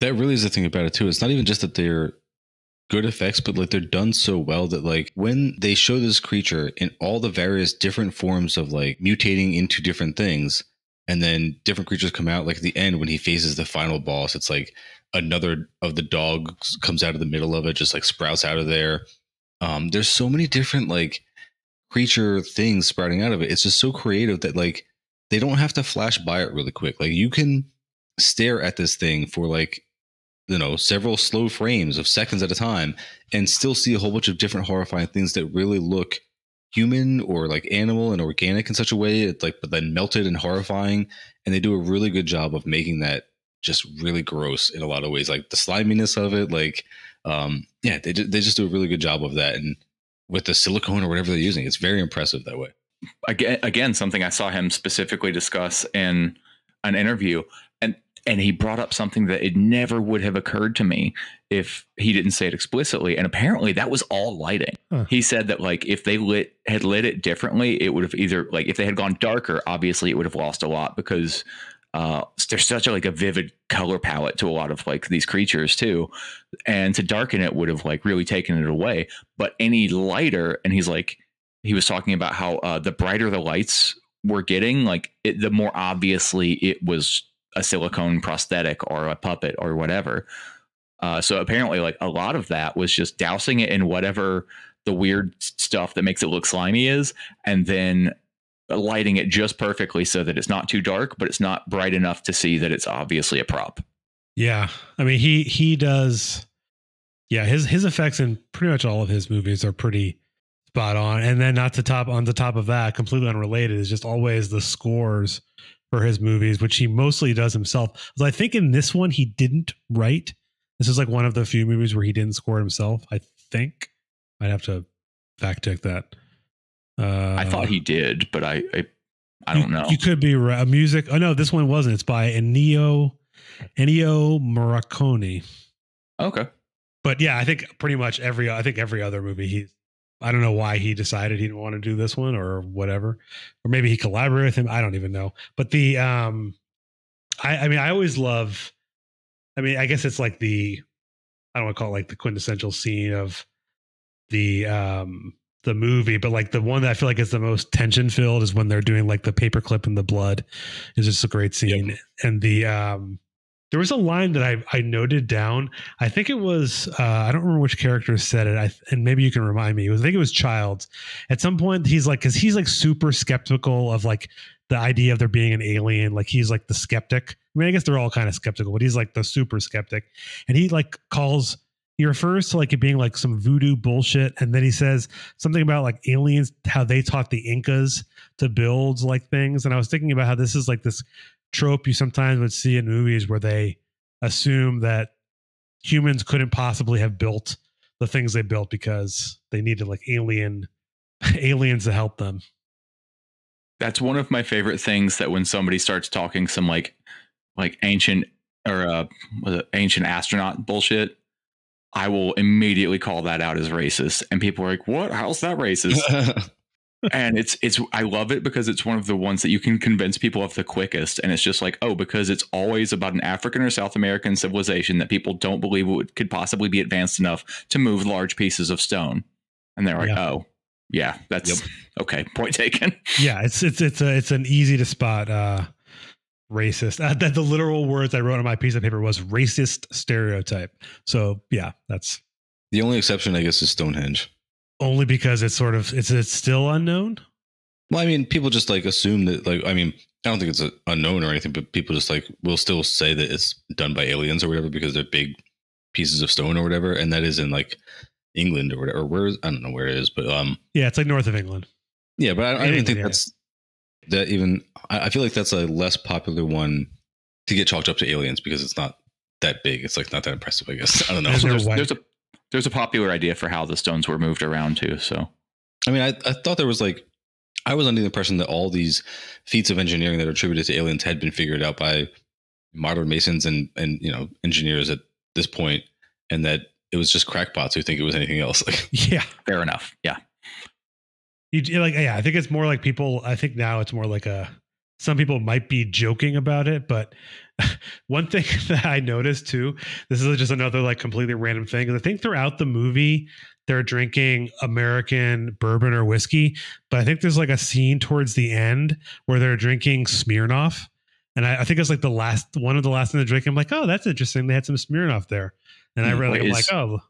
Speaker 2: That really is the thing about it too. It's not even just that they're good effects, but like they're done so well that like when they show this creature in all the various different forms of like mutating into different things, and then different creatures come out. Like at the end when he faces the final boss, it's like another of the dogs comes out of the middle of it, just like sprouts out of there. Um, there's so many different like creature things sprouting out of it. It's just so creative that like they don't have to flash by it really quick. Like you can stare at this thing for like you know several slow frames of seconds at a time and still see a whole bunch of different horrifying things that really look human or like animal and organic in such a way it's like but then melted and horrifying. And they do a really good job of making that just really gross in a lot of ways like the sliminess of it like um yeah they, they just do a really good job of that. And with the silicone or whatever they're using it's very impressive that way.
Speaker 3: Again, again, something I saw him specifically discuss in an interview, and he brought up something that it never would have occurred to me if he didn't say it explicitly. And apparently, that was all lighting.
Speaker 1: Huh.
Speaker 3: He said that like if they lit had lit it differently, it would have either like if they had gone darker, obviously it would have lost a lot because uh, there's such a like a vivid color palette to a lot of like these creatures too, and to darken it would have like really taken it away. But any lighter, and he's like he was talking about how uh, the brighter the lights were getting, like it, the more obviously it was a silicone prosthetic or a puppet or whatever. Uh, so apparently, like a lot of that was just dousing it in whatever the weird stuff that makes it look slimy is, and then lighting it just perfectly so that it's not too dark, but it's not bright enough to see that it's obviously a prop.
Speaker 1: Yeah, I mean he he does. Yeah, his his effects in pretty much all of his movies are pretty spot on. And then not to top on the top of that, completely unrelated, is just always the scores for his movies, which he mostly does himself. I think in this one he didn't write. This is like one of the few movies where he didn't score himself. I think I'd have to fact check that. Uh,
Speaker 3: I thought he did, but I I, I don't know.
Speaker 1: You could be right. A music. Oh no, this one wasn't. It's by Ennio Ennio Morricone.
Speaker 3: okay.
Speaker 1: But yeah, I think pretty much every. I think every other movie he. I don't know why he decided he didn't want to do this one or whatever, or maybe he collaborated with him. I don't even know. But the um, I I mean I always love. I mean I guess it's like the, I don't want to call it like the quintessential scene of, the um the movie, but like the one that I feel like is the most tension filled is when they're doing like the paperclip and the blood. Is just a great scene, and the um there was a line that I I noted down. I think it was uh, I don't remember which character said it. I and maybe you can remind me. I think it was Childs. At some point, he's like because he's like super skeptical of like the idea of there being an alien. Like he's like the skeptic. I mean, I guess they're all kind of skeptical, but he's like the super skeptic, and he like calls. He refers to like it being like some voodoo bullshit, and then he says something about like aliens, how they taught the Incas to build like things. And I was thinking about how this is like this trope you sometimes would see in movies where they assume that humans couldn't possibly have built the things they built because they needed like alien *laughs* aliens to help them.
Speaker 3: That's one of my favorite things that when somebody starts talking some like like ancient or uh was it ancient astronaut bullshit, I will immediately call that out as racist. And people are like, What? How's that racist? *laughs* and it's it's I love it because it's one of the ones that you can convince people of the quickest. And it's just like, oh, because it's always about an African or South American civilization that people don't believe would, could possibly be advanced enough to move large pieces of stone. And they're like,
Speaker 1: Yeah.
Speaker 3: oh, yeah, that's
Speaker 2: Yep.
Speaker 3: okay. Point taken.
Speaker 1: Yeah, it's it's it's a it's an easy to spot uh racist. Uh, that the literal words I wrote on my piece of paper was racist stereotype. So yeah, that's
Speaker 2: the only exception, I guess, is Stonehenge.
Speaker 1: Only because it's sort of it's it's still unknown.
Speaker 2: Well, I mean, people just like assume that, like, I mean, I don't think it's unknown or anything, but people just like will still say that it's done by aliens or whatever because they're big pieces of stone or whatever, and that is in like England or whatever. Where I don't know where it is, but um,
Speaker 1: Yeah, it's like north of England.
Speaker 2: yeah, but I, I don't
Speaker 1: England,
Speaker 2: think
Speaker 1: yeah.
Speaker 2: that's that even. I, I feel like that's a less popular one to get chalked up to aliens because it's not that big. It's like not that impressive, I guess. *laughs* I don't know.
Speaker 3: There's, there's a there's a popular idea for how the stones were moved around too. So
Speaker 2: I mean, I, I thought there was like, I was under the impression that all these feats of engineering that are attributed to aliens had been figured out by modern masons and and you know engineers at this point, and that it was just crackpots who think it was anything else. Like, *laughs*
Speaker 1: Yeah.
Speaker 3: fair enough. Yeah.
Speaker 1: You you like yeah, I think it's more like people I think now it's more like a some people might be joking about it, but *laughs* one thing *laughs* that I noticed too, this is just another like completely random thing. is I think throughout the movie they're drinking American bourbon or whiskey, but I think there's like a scene towards the end where they're drinking Smirnoff, And I, I think it's like the last one of the last thing they drink. I'm like, oh, that's interesting. They had some Smirnoff there, and I
Speaker 3: Hmm,
Speaker 1: read.
Speaker 3: wait,
Speaker 1: I'm
Speaker 3: is-
Speaker 1: like, oh,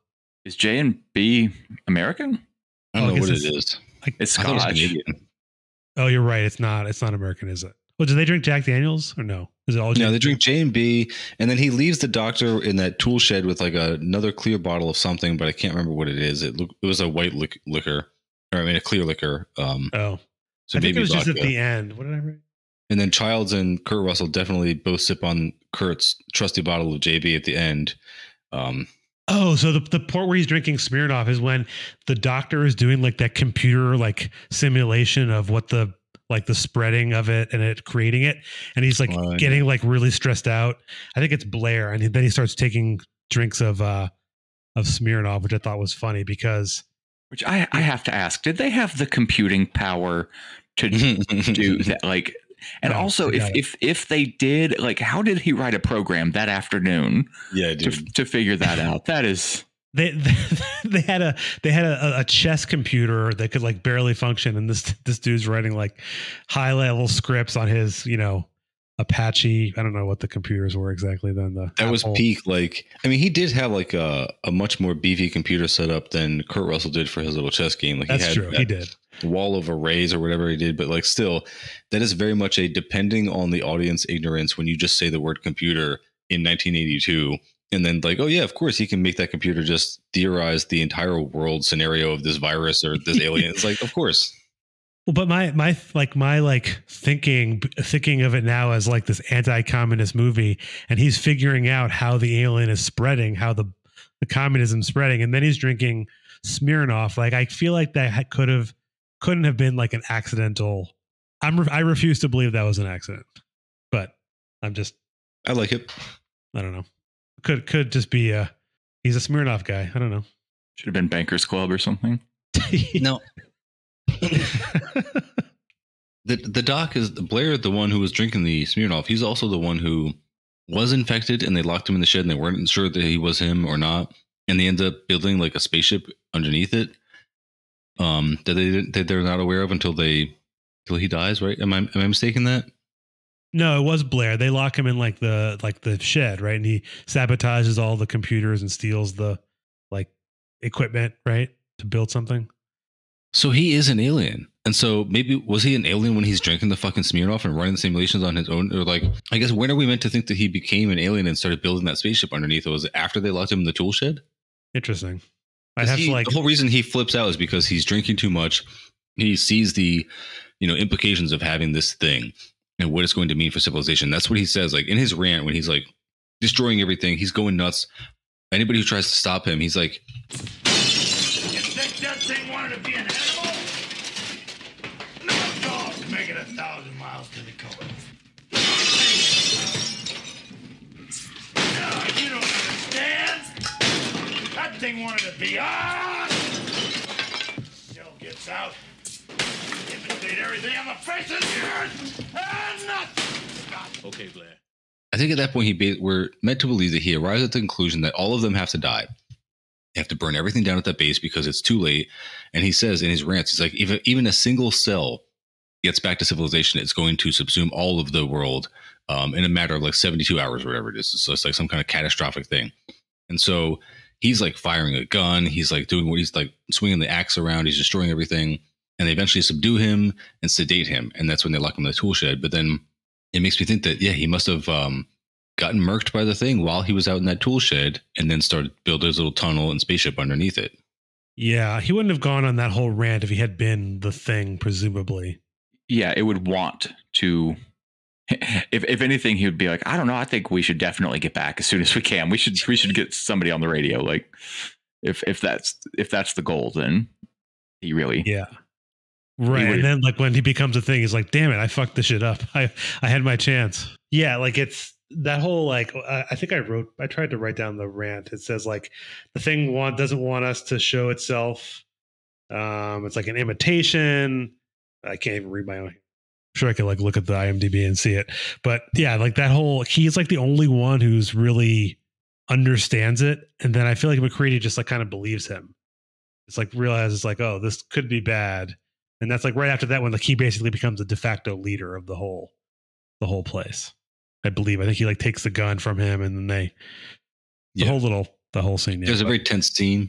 Speaker 3: Is J and B American?
Speaker 2: I don't
Speaker 1: Oh, I
Speaker 2: know what
Speaker 1: it's-
Speaker 2: is.
Speaker 3: It's
Speaker 2: I thought it
Speaker 3: Scotch.
Speaker 2: Canadian.
Speaker 1: Oh, you're right. It's not. It's not American, is it? Well, do they drink Jack Daniels or no? Is it all?
Speaker 2: No, they drink J and B, and then he leaves the doctor in that tool shed with like a, another clear bottle of something, but I can't remember what it is. It look, it was a white lic- liquor, or I mean a clear liquor. Um,
Speaker 1: Oh,
Speaker 2: so
Speaker 1: I think
Speaker 2: maybe
Speaker 1: it was just at the end. What did I write?
Speaker 2: And then Childs and Kurt Russell definitely both sip on Kurt's trusty bottle of JB at the end. Um,
Speaker 1: Oh, so the the part where he's drinking Smirnoff is when the doctor is doing like that computer like simulation of what the like the spreading of it and it creating it, and he's like
Speaker 2: Oh, yeah.
Speaker 1: getting like really stressed out. I think it's Blair, and then he starts taking drinks of uh of Smirnoff, which I thought was funny because
Speaker 3: Which I, I have to ask, did they have the computing power to *laughs* do that? Like, and
Speaker 1: No,
Speaker 3: also if,
Speaker 1: it.
Speaker 3: if if they did, like, how did he write a program that afternoon
Speaker 2: yeah,
Speaker 3: to,
Speaker 2: dude.
Speaker 3: to figure that *laughs* out? That is
Speaker 1: they they, *laughs* they had a they had a, a chess computer that could like barely function, and this this dude's writing like high level scripts on his you know Apache. I don't know what the computers were exactly then. The
Speaker 2: That was peak. Like, I mean, he did have like a, a much more beefy computer setup than Kurt Russell did for his little chess game. Like,
Speaker 1: That's
Speaker 2: he had
Speaker 1: true.
Speaker 2: that
Speaker 1: He did.
Speaker 2: Wall of arrays or whatever he did. But like, still, that is very much a depending on the audience ignorance when you just say the word computer in 1982. And then, like, oh, yeah, of course, he can make that computer just theorize the entire world scenario of this virus or this alien. It's like, of course.
Speaker 1: Well, but my my like my like thinking thinking of it now as like this anti-communist movie, and he's figuring out how the alien is spreading, how the the communism spreading, and then he's drinking Smirnoff. Like I feel like that could have couldn't have been like an accidental. I'm re- I refuse to believe that was an accident, but I'm just
Speaker 2: I like it.
Speaker 1: I don't know. Could could just be a he's a Smirnoff guy. I don't know.
Speaker 3: should have been Bankers Club or something. *laughs*
Speaker 2: No. *laughs* the the doc is Blair, the one who was drinking the Smirnoff. He's also the one who was infected, and they locked him in the shed, and they weren't sure that he was him or not. And they end up building like a spaceship underneath it. Um, that they didn't- that they're not aware of until they until he dies. Right? Am I am I mistaken that?
Speaker 1: No, it was Blair. They lock him in like the like the shed, right? And he sabotages all the computers and steals the like equipment, right, to build something.
Speaker 2: So he is an alien. And so maybe was he an alien when he's drinking the fucking Smirnoff and running the simulations on his own? Or like, I guess when are we meant to think that he became an alien and started building that spaceship underneath? Or was it after they locked him in the tool shed?
Speaker 1: Interesting. I'd
Speaker 2: 'Cause
Speaker 1: have
Speaker 2: he-
Speaker 1: to like
Speaker 2: the whole reason he flips out is because he's drinking too much. He sees the, you know, implications of having this thing and what it's going to mean for civilization. That's what he says. Like in his rant, when he's like destroying everything, he's going nuts. Anybody who tries to stop him, he's like,
Speaker 4: thing wanted to. Still gets out. Imitate everything on the face of the earth. And nothing. Okay, Blair.
Speaker 2: I think at that point he ba- we're meant to believe that he arrives at the conclusion that all of them have to die. They have to burn everything down at that base because it's too late. And he says in his rants, he's like, if even a single cell gets back to civilization, it's going to subsume all of the world um, in a matter of like 72 hours or whatever it is. So it's like some kind of catastrophic thing. And so he's like firing a gun. He's like doing what he's like swinging the axe around. He's destroying everything. And they eventually subdue him and sedate him. And that's when they lock him in the tool shed. But then it makes me think that yeah, he must have um, gotten murked by the thing while he was out in that tool shed, and then started build his little tunnel and spaceship underneath it.
Speaker 1: Yeah, he wouldn't have gone on that whole rant if he had been the thing, presumably.
Speaker 3: Yeah, it would want to. *laughs* If if anything, he would be like, I don't know. I think we should definitely get back as soon as we can. We should we should get somebody on the radio. Like, if if that's if that's the goal, then he really
Speaker 1: Yeah. Right. And then like when he becomes a thing, he's like, damn it, I fucked this shit up. I I had my chance. Yeah, like it's that whole like I I think I wrote I tried to write down the rant. It says like the thing want doesn't want us to show itself. Um it's like an imitation. I can't even read my own. Sure I could like look at the IMDb and see it. But yeah, like that whole he's like the only one who's really understands it. And then I feel like MacReady just like kind of believes him. It's like realizes like, oh, this could be bad. And that's like right after that when like he basically becomes the de facto leader of the whole the whole place. I believe. I think he like takes the gun from him, and then they the
Speaker 2: Yeah.
Speaker 1: whole little the whole scene. Yeah,
Speaker 2: There's a very tense scene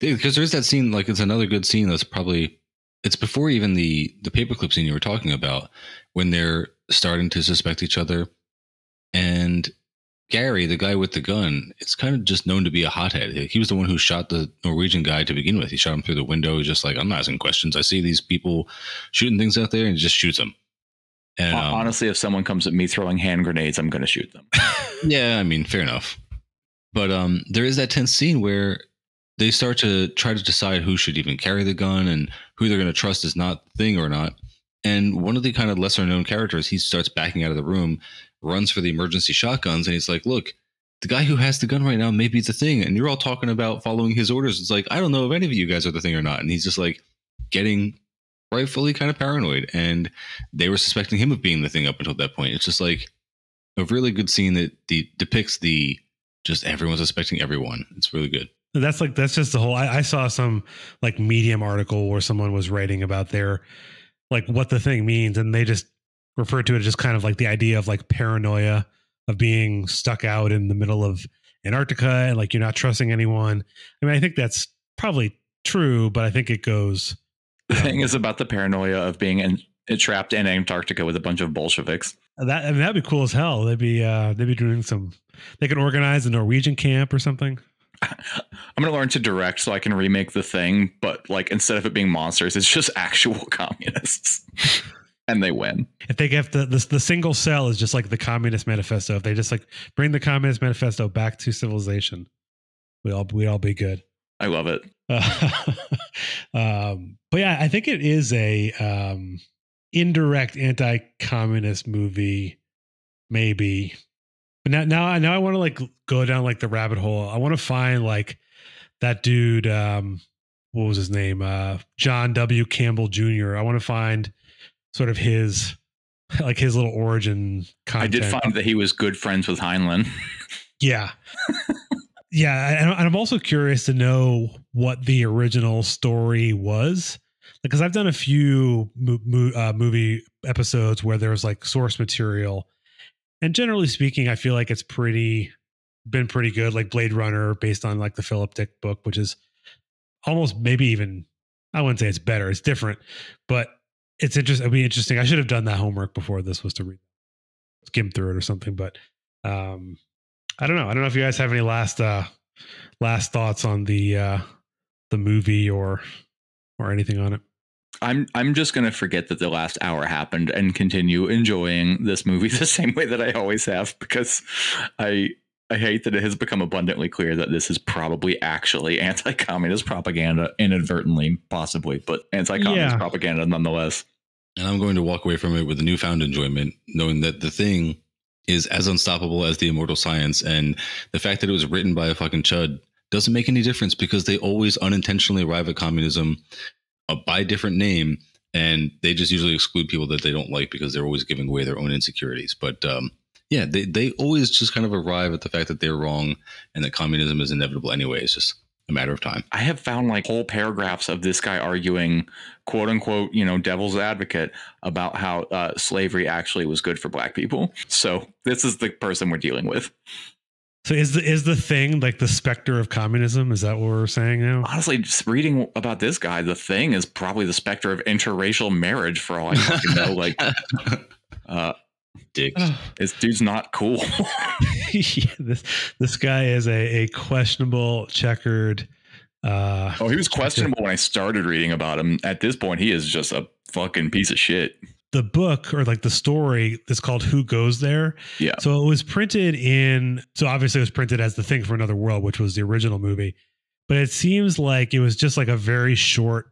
Speaker 2: because there's that scene. Like it's another good scene. That's probably it's before even the the paperclip scene you were talking about when they're starting to suspect each other, and Gary, the guy with the gun, it's kind of just known to be a hothead. He was the one who shot the Norwegian guy to begin with. He shot him through the window. He's just like, I'm not asking questions. I see these people shooting things out there, and he just shoots them. And um,
Speaker 3: Honestly, if someone comes at me throwing hand grenades, I'm going to shoot them. *laughs*
Speaker 2: yeah, I mean, fair enough. But um, there is that tense scene where they start to try to decide who should even carry the gun and who they're going to trust is not the thing or not. And one of the kind of lesser known characters, he starts backing out of the room, runs for the emergency shotguns, and he's like, "Look, the guy who has the gun right now may be the thing, and you're all talking about following his orders. It's like I don't know if any of you guys are the thing or not." And he's just like getting rightfully kind of paranoid, and they were suspecting him of being the thing up until that point. It's just like a really good scene that de- depicts the just everyone's suspecting everyone. It's really good.
Speaker 1: That's like that's just the whole. I, I saw some like Medium article where someone was writing about their like what the thing means, and they just referred to it as just kind of like the idea of like paranoia of being stuck out in the middle of Antarctica and like you're not trusting anyone. I mean, I think that's probably true, but I think it goes.
Speaker 3: The thing is about the paranoia of being in, trapped in Antarctica with a bunch of Bolsheviks.
Speaker 1: That I mean, that'd be cool as hell. They'd be uh they'd be doing some. They could organize a Norwegian camp or something.
Speaker 3: I'm going to learn to direct so I can remake the thing, but like instead of it being monsters, it's just *laughs* actual communists. and they win.
Speaker 1: if they get the, the the single cell is just like the communist manifesto if they just like bring the communist manifesto back to civilization we all we all be good
Speaker 3: I love it.
Speaker 1: uh, *laughs* um but yeah i think it is a um indirect anti-communist movie maybe but now now i now i want to like go down like the rabbit hole. I want to find like that dude um what was his name? Uh john w. Campbell jr i want to find sort of his like his little origin
Speaker 3: I did find that he was good friends with Heinlein.
Speaker 1: yeah. *laughs* Yeah and and i'm also curious to know what the original story was. Because i've done a few mo- mo- uh, movie episodes where there's like source material and generally speaking i feel like it's pretty been pretty good like blade runner based on like the philip dick book which is almost maybe even i wouldn't say it's better it's different but it's interesting it'd be interesting. I should have done that homework before this was to read skim through it or something but um i don't know. I don't know if you guys have any last uh last thoughts on the uh the movie or or anything on it
Speaker 3: I'm I'm just gonna forget that the last hour happened and continue enjoying this movie *laughs* the same way that I always have because I I hate that it has become abundantly clear that this is probably actually *laughs* anti-communist propaganda inadvertently, possibly, but anti-communist
Speaker 1: Yeah.
Speaker 3: propaganda nonetheless.
Speaker 2: And I'm going to walk away from it with a newfound enjoyment, knowing that the thing is as unstoppable as the immortal science. And the fact that it was written by a fucking chud doesn't make any difference because they always unintentionally arrive at communism uh, by different name. And they just usually exclude people that they don't like because they're always giving away their own insecurities. But um, yeah, they, they always just kind of arrive at the fact that they're wrong and that communism is inevitable anyway. It's just a matter of time.
Speaker 3: I have found like whole paragraphs of this guy arguing, quote unquote, you know, devil's advocate about how uh, slavery actually was good for black people. So this is the person we're dealing with.
Speaker 1: So is the is the thing like the specter of communism is that what we're saying now
Speaker 3: Honestly, just reading about this guy, the thing is probably the specter of interracial marriage for all I fucking know. Like, *laughs* uh,
Speaker 2: Dicks.
Speaker 3: this dude's not cool. *laughs* *laughs*
Speaker 1: yeah, this this guy is a, a questionable checkered uh
Speaker 3: oh, he was questionable when I started reading about him. At this point, he is just a fucking piece of shit.
Speaker 1: The book or like the story is called Who Goes There.
Speaker 3: Yeah.
Speaker 1: So it was printed in so obviously it was printed as The Thing for Another World, which was the original movie. But it seems like it was just like a very short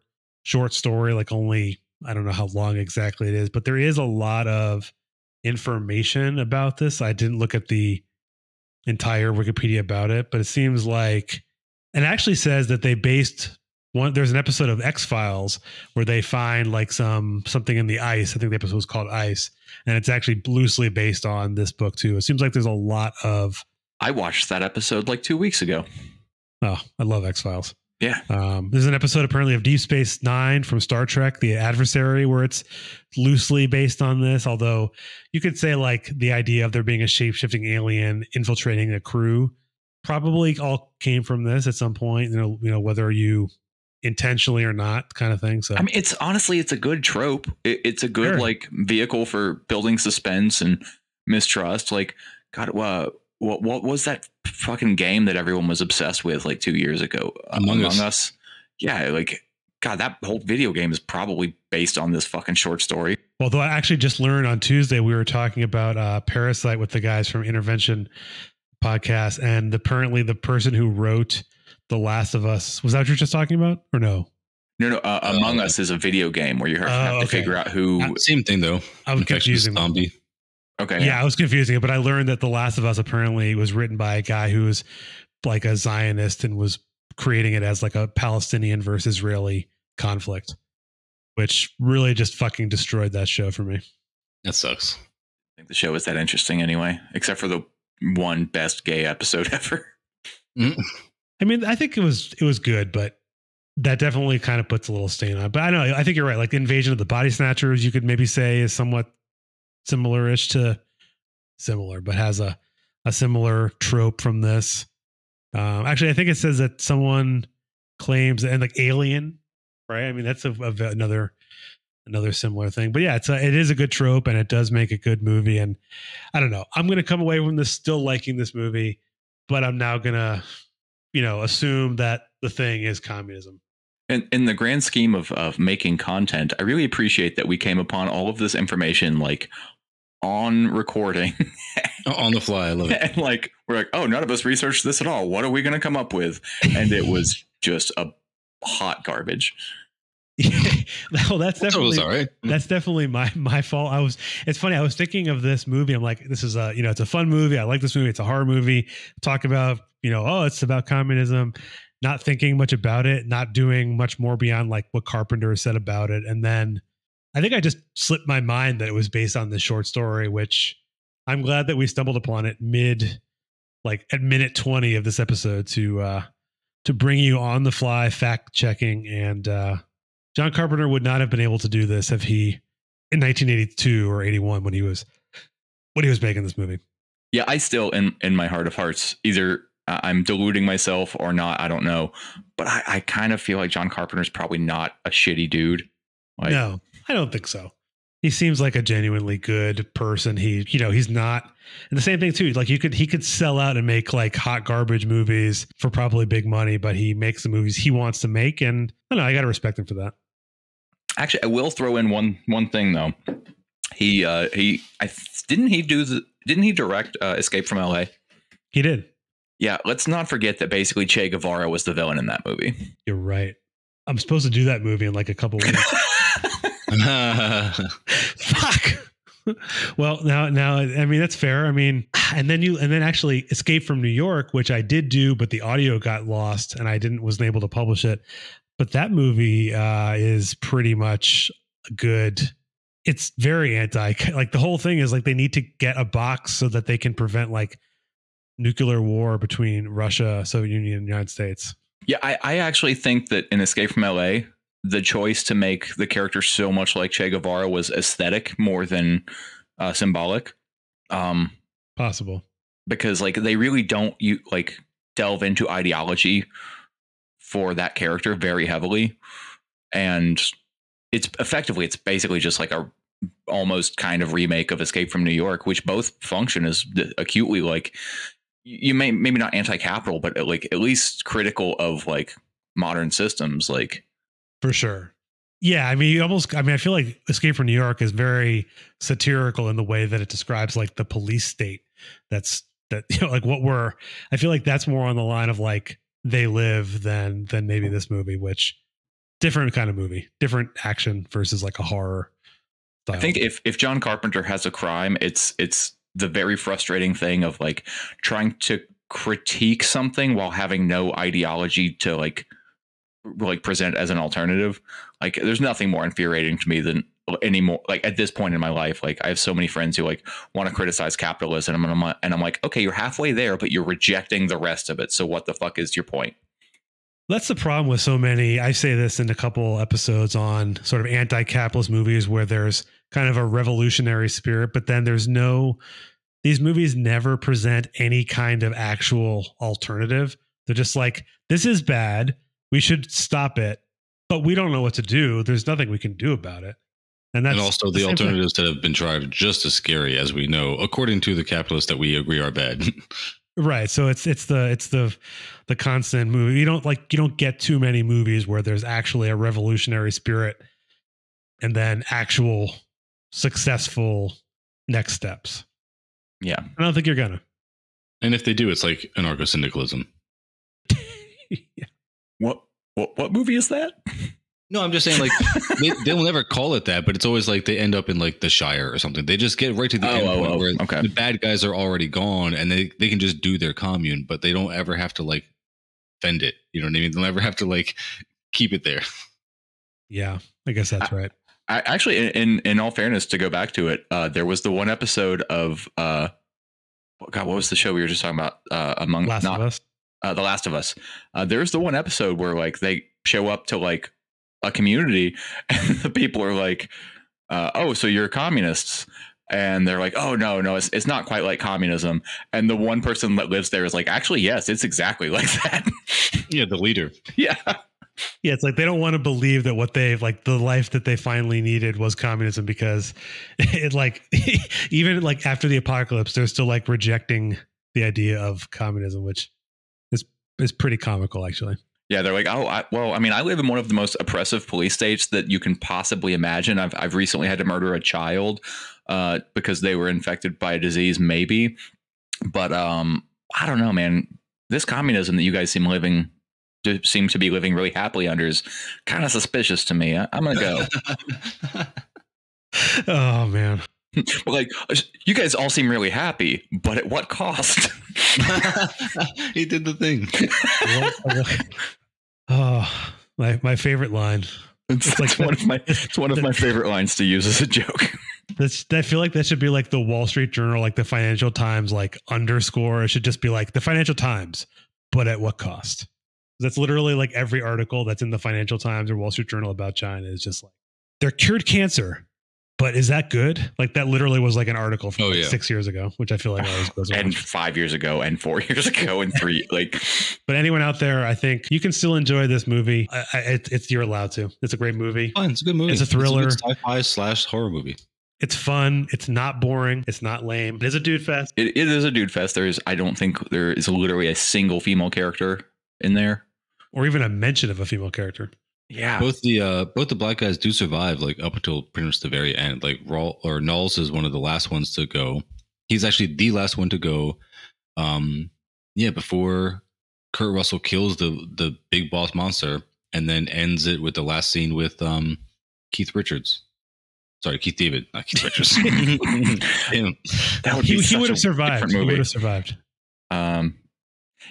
Speaker 1: short story, like only I don't know how long exactly it is, but there is a lot of information about this. I didn't look at the entire Wikipedia about it, but it seems like and it actually says that they based one there's an episode of X-Files where they find like some something in the ice. I think the episode was called Ice, and it's actually loosely based on this book too. It seems like there's a lot of
Speaker 3: I watched that episode like two weeks ago.
Speaker 1: oh, I love X-Files.
Speaker 3: Yeah.
Speaker 1: Um, there's an episode apparently of Deep Space Nine from Star Trek, The Adversary, where it's loosely based on this. Although you could say like the idea of there being a shape shifting alien infiltrating a crew probably all came from this at some point. You know, you know whether you intentionally or not, kind of thing. So
Speaker 3: I mean, it's honestly, it's a good trope. It, it's a good
Speaker 1: Sure.
Speaker 3: like vehicle for building suspense and mistrust. Like, God, uh, what what was that fucking game that everyone was obsessed with like two years ago? Uh,
Speaker 2: Among Us.
Speaker 3: Yeah, like God, that whole video game is probably based on this fucking short story.
Speaker 1: Although I actually just learned on Tuesday we were talking about uh, Parasite with the guys from Intervention podcast, and apparently the person who wrote The Last of Us was that what you're just talking about, or no?
Speaker 3: No, no. Uh, Among
Speaker 2: Uh,
Speaker 3: Us is a video game where you have,
Speaker 1: Oh,
Speaker 3: have to
Speaker 1: okay.
Speaker 3: figure out who.
Speaker 1: Uh,
Speaker 2: Same thing though.
Speaker 1: I was
Speaker 2: Infectious
Speaker 1: confusing. them.
Speaker 2: zombie.
Speaker 3: okay,
Speaker 1: Yeah, I was confusing it, but I learned that The Last of Us apparently was written by a guy who was like a Zionist and was creating it as like a Palestinian versus Israeli conflict, which really just fucking destroyed that show for me.
Speaker 2: That sucks.
Speaker 3: I think the show is that interesting anyway, except for the one best gay episode *laughs* ever.
Speaker 1: I mean, I think it was it was good, but that definitely kind of puts a little stain on. it. But I know I think you're right. Like invasion of the body snatchers, you could maybe say is somewhat similar-ish to similar, but has a a similar trope from this. Um, actually, I think it says that someone claims and like Alien, right? I mean, that's a, a- another another similar thing. But yeah, it's a, it is a good trope, and it does make a good movie. And I don't know, I'm to come away from this still liking this movie, but I'm now gonna you know assume that the thing is communism.
Speaker 3: In, in the grand scheme of, of making content, I really appreciate that we came upon all of this information like on recording. *laughs*
Speaker 2: On the fly, I love it.
Speaker 3: and like, we're like, oh, none of us researched this at all. What are we going to come up with? And it was just a hot garbage. *laughs*
Speaker 1: well, that's
Speaker 2: That
Speaker 1: definitely
Speaker 2: was all right.
Speaker 1: that's definitely my my fault. I was it's funny. I was thinking of this movie. I'm like, this is a you know, it's a fun movie. I like this movie. It's a horror movie. Talk about you know, oh, it's about communism. Not thinking much about it. Not doing much more beyond like what Carpenter said about it. And then I think I just slipped my mind that it was based on this short story, which I'm glad that we stumbled upon it mid, like at minute 20 of this episode to uh to bring you on the fly fact checking and uh John Carpenter would not have been able to do this if he in 1982 or 81 when he was when he was making this movie.
Speaker 3: Yeah, I still, in, in my heart of hearts, either I'm deluding myself or not. I don't know. But I, I kind of feel like John Carpenter's probably not a shitty dude. Like,
Speaker 1: no, I don't think so. He seems like a genuinely good person. He, you know, he's not. And the same thing too. Like you could, he could sell out and make like hot garbage movies for probably big money, but he makes the movies he wants to make, and I don't know. I got to respect him for that.
Speaker 3: Actually, I will throw in one one thing though. He uh he I didn't he do the didn't he direct uh, Escape from L.A.
Speaker 1: He did.
Speaker 3: Yeah, let's not forget that basically Che Guevara was the villain in that movie.
Speaker 1: You're right. I'm supposed to do that movie in like a couple weeks. *laughs* Fuck. well, now, now, I mean, that's fair. I mean, and then you, and then actually Escape from New York, which I did do, but the audio got lost and I didn't, wasn't able to publish it. But that movie uh, is pretty much good. It's very anti, like the whole thing is like they need to get a box so that they can prevent like nuclear war between Russia, Soviet Union, and the United States.
Speaker 3: Yeah, I, I actually think that in Escape from LA, the choice to make the character so much like Che Guevara was aesthetic more than uh, symbolic. Um,
Speaker 1: Possible.
Speaker 3: because like they really don't you like delve into ideology for that character very heavily. And it's effectively it's basically just like a almost kind of remake of Escape from New York, which both function as acutely like you may maybe not anti-capital, but uh, like at least critical of like modern systems. Like
Speaker 1: For sure. Yeah, I mean, you almost. I mean, I feel like Escape from New York is very satirical in the way that it describes like the police state. That's that *laughs* you know, like what we're. I feel like that's more on the line of like they live than than maybe this movie, which different kind of movie, different action versus like a horror.
Speaker 3: I think if if John Carpenter has a crime, it's it's the very frustrating thing of like trying to critique something while having no ideology to like like present as an alternative. Like there's nothing more infuriating to me than uh, anymore like at this point in my life like i have so many friends who like want to criticize capitalism and i'm, and I'm like okay you're halfway there but you're rejecting the rest of it so what the fuck is your point
Speaker 1: That's the problem with so many. I say this in a couple episodes on sort of anti-capitalist movies where there's kind of a revolutionary spirit, but then there's no. These movies never present any kind of actual alternative. They're just like, this is bad. We should stop it, but we don't know what to do. There's nothing we can do about it. And that's
Speaker 2: and also the,
Speaker 1: thing.
Speaker 2: alternatives that have been tried are just as scary as we know, according to the capitalists that we agree are bad. *laughs*
Speaker 1: Right. So it's it's the it's the the constant movie. You don't like you don't get too many movies where there's actually a revolutionary spirit and then actual successful next steps.
Speaker 3: Yeah.
Speaker 1: I don't think you're gonna.
Speaker 2: and if they do, it's like anarcho syndicalism. *laughs*
Speaker 3: What what what movie is that?
Speaker 2: No, I'm just saying, like *laughs* they, they'll never call it that, but it's always like they end up in like the Shire or something. They just get right to the
Speaker 3: Oh,
Speaker 2: end
Speaker 3: oh,
Speaker 2: point
Speaker 3: oh,
Speaker 2: where
Speaker 3: okay.
Speaker 2: the bad guys are already gone, and they they can just do their commune, but they don't ever have to like fend it. You know what I mean? They'll never have to like keep it there.
Speaker 1: yeah, I guess that's right.
Speaker 3: I actually, in, in all fairness, to go back to it, uh, there was the one episode of uh, oh God, what was the show we were just talking about? Uh, among
Speaker 1: Last
Speaker 3: not
Speaker 1: of Us.
Speaker 3: uh, the Last of Us. Uh, there's the one episode where like they show up to like a community, *laughs* and the people are like, uh, "Oh, so you're communists." And they're like, "Oh no, no, it's, it's not quite like communism." And the one person that lives there is like, "Actually, yes, it's exactly *laughs* like that."
Speaker 2: Yeah, the leader. *laughs*
Speaker 3: yeah,
Speaker 1: Yeah, it's like they don't want to believe that what they've like the life that they finally needed was communism because *laughs* it like *laughs* even like after the apocalypse, they're still like rejecting the idea of communism, which is is pretty comical actually.
Speaker 3: Yeah, they're like, oh, I, well, I mean, I live in one of the most oppressive police states that you can possibly imagine. I've, I've recently had to murder a child uh, because they were infected by a disease, maybe. But um, I don't know, man. This communism that you guys seem living seem to be living really happily under is kind of suspicious to me. I, I'm gonna go. *laughs*
Speaker 1: Oh man. *laughs*
Speaker 3: like, uh, you guys all seem really happy, but at what cost? *laughs*
Speaker 2: he did the thing.
Speaker 1: oh, my my favorite line.
Speaker 3: It's,
Speaker 1: It's like
Speaker 3: one of my it's one of my favorite lines to use as a joke.
Speaker 1: That's I feel like that should be like the Wall Street Journal, like the Financial Times, like underscore. It should just be like the Financial Times, but at what cost? That's literally like every article that's in the Financial Times or Wall Street Journal about China is just like they're cured cancer, but is that good? Like that literally was like an article from
Speaker 2: Oh,
Speaker 1: like
Speaker 2: yeah.
Speaker 1: six years ago, which I feel like always goes on. *sighs*
Speaker 3: and five years ago, and four *laughs* years ago, and three. Like, *laughs*
Speaker 1: But anyone out there, I think you can still enjoy this movie. I, I, it, it's you're allowed to. It's a great movie.
Speaker 2: Fine, it's a good movie.
Speaker 1: It's a thriller.
Speaker 2: good sci-fi slash horror movie.
Speaker 1: It's fun. It's not boring. It's not lame. It is a dude fest.
Speaker 3: it, it is a dude fest. There is, I don't think there is literally a single female character in there.
Speaker 1: or even a mention of a female character.
Speaker 3: Yeah,
Speaker 2: Both the uh both the black guys do survive like up until pretty much the very end. Like Rawl or Nauls is one of the last ones to go. He's actually the last one to go. Um yeah, before Kurt Russell kills the the big boss monster and then ends it with the last scene with um Keith Richards. Sorry, Keith David, not Keith Richards. *laughs* Him.
Speaker 3: that would
Speaker 1: He,
Speaker 3: be
Speaker 1: he
Speaker 3: such
Speaker 1: would have survived. He would have survived.
Speaker 3: Um,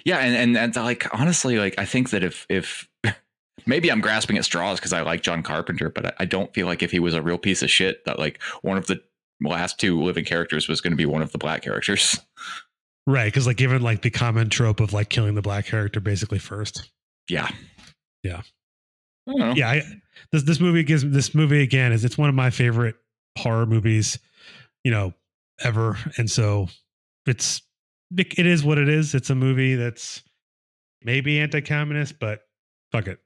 Speaker 3: yeah, and and and like honestly, like I think that if if *laughs* maybe I'm grasping at straws because I like John Carpenter, but I, I don't feel like if he was a real piece of shit, that like one of the last two living characters was going to be one of the black characters.
Speaker 1: Right. Because, like, given like the common trope of like killing the black character basically first.
Speaker 3: Yeah,
Speaker 1: Yeah.
Speaker 3: I don't know.
Speaker 1: Yeah. I, this, this movie gives this movie again is it's one of my favorite horror movies, you know, ever. And so it's, it, it is what it is. It's a movie that's maybe anti communist, but fuck it.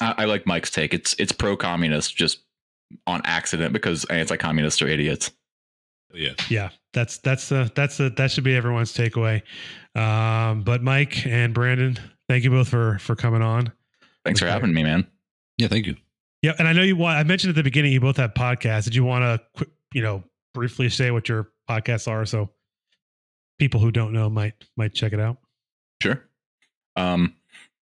Speaker 3: I, I like Mike's take. It's it's pro communist just on accident because anti communists are idiots.
Speaker 2: yeah.
Speaker 1: yeah that's that's the that's the that should be everyone's takeaway um but mike and brandon thank you both for for coming on
Speaker 3: Thanks for having me, man.
Speaker 2: Yeah, thank you.
Speaker 1: yeah and i know you want i mentioned at the beginning you both have podcasts did you want to you know briefly say what your podcasts are so people who don't know might might check it out
Speaker 3: Sure. Um,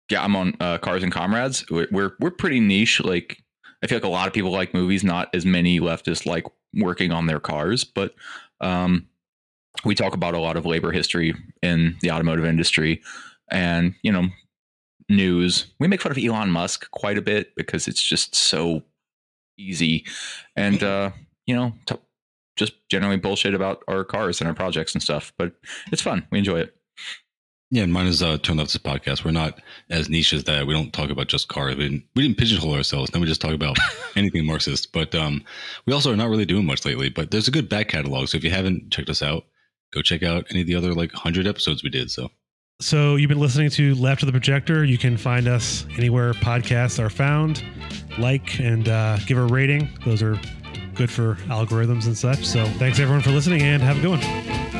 Speaker 3: yeah, I'm on uh, Cars and Comrades. We're, we're we're pretty niche. Like, I feel like a lot of people like movies. Not as many leftists like working on their cars, but um, we talk about a lot of labor history in the automotive industry, and you know, news. We make fun of Elon Musk quite a bit because it's just so easy, and uh, you know, t- just generally bullshit about our cars and our projects and stuff. But it's fun. We enjoy it.
Speaker 2: Yeah, and mine is uh, Turn Leftist podcast. We're not as niche as that. We don't talk about just cars. We didn't, we didn't pigeonhole ourselves. Then we just talk about *laughs* anything Marxist. But um, we also are not really doing much lately. But there's a good back catalog. So if you haven't checked us out, go check out any of the other like 100 episodes we did. So
Speaker 1: So you've been listening to Left of the Projector. You can find us anywhere podcasts are found. Like and uh, give a rating. Those are good for algorithms and such. So thanks everyone for listening and have a good one.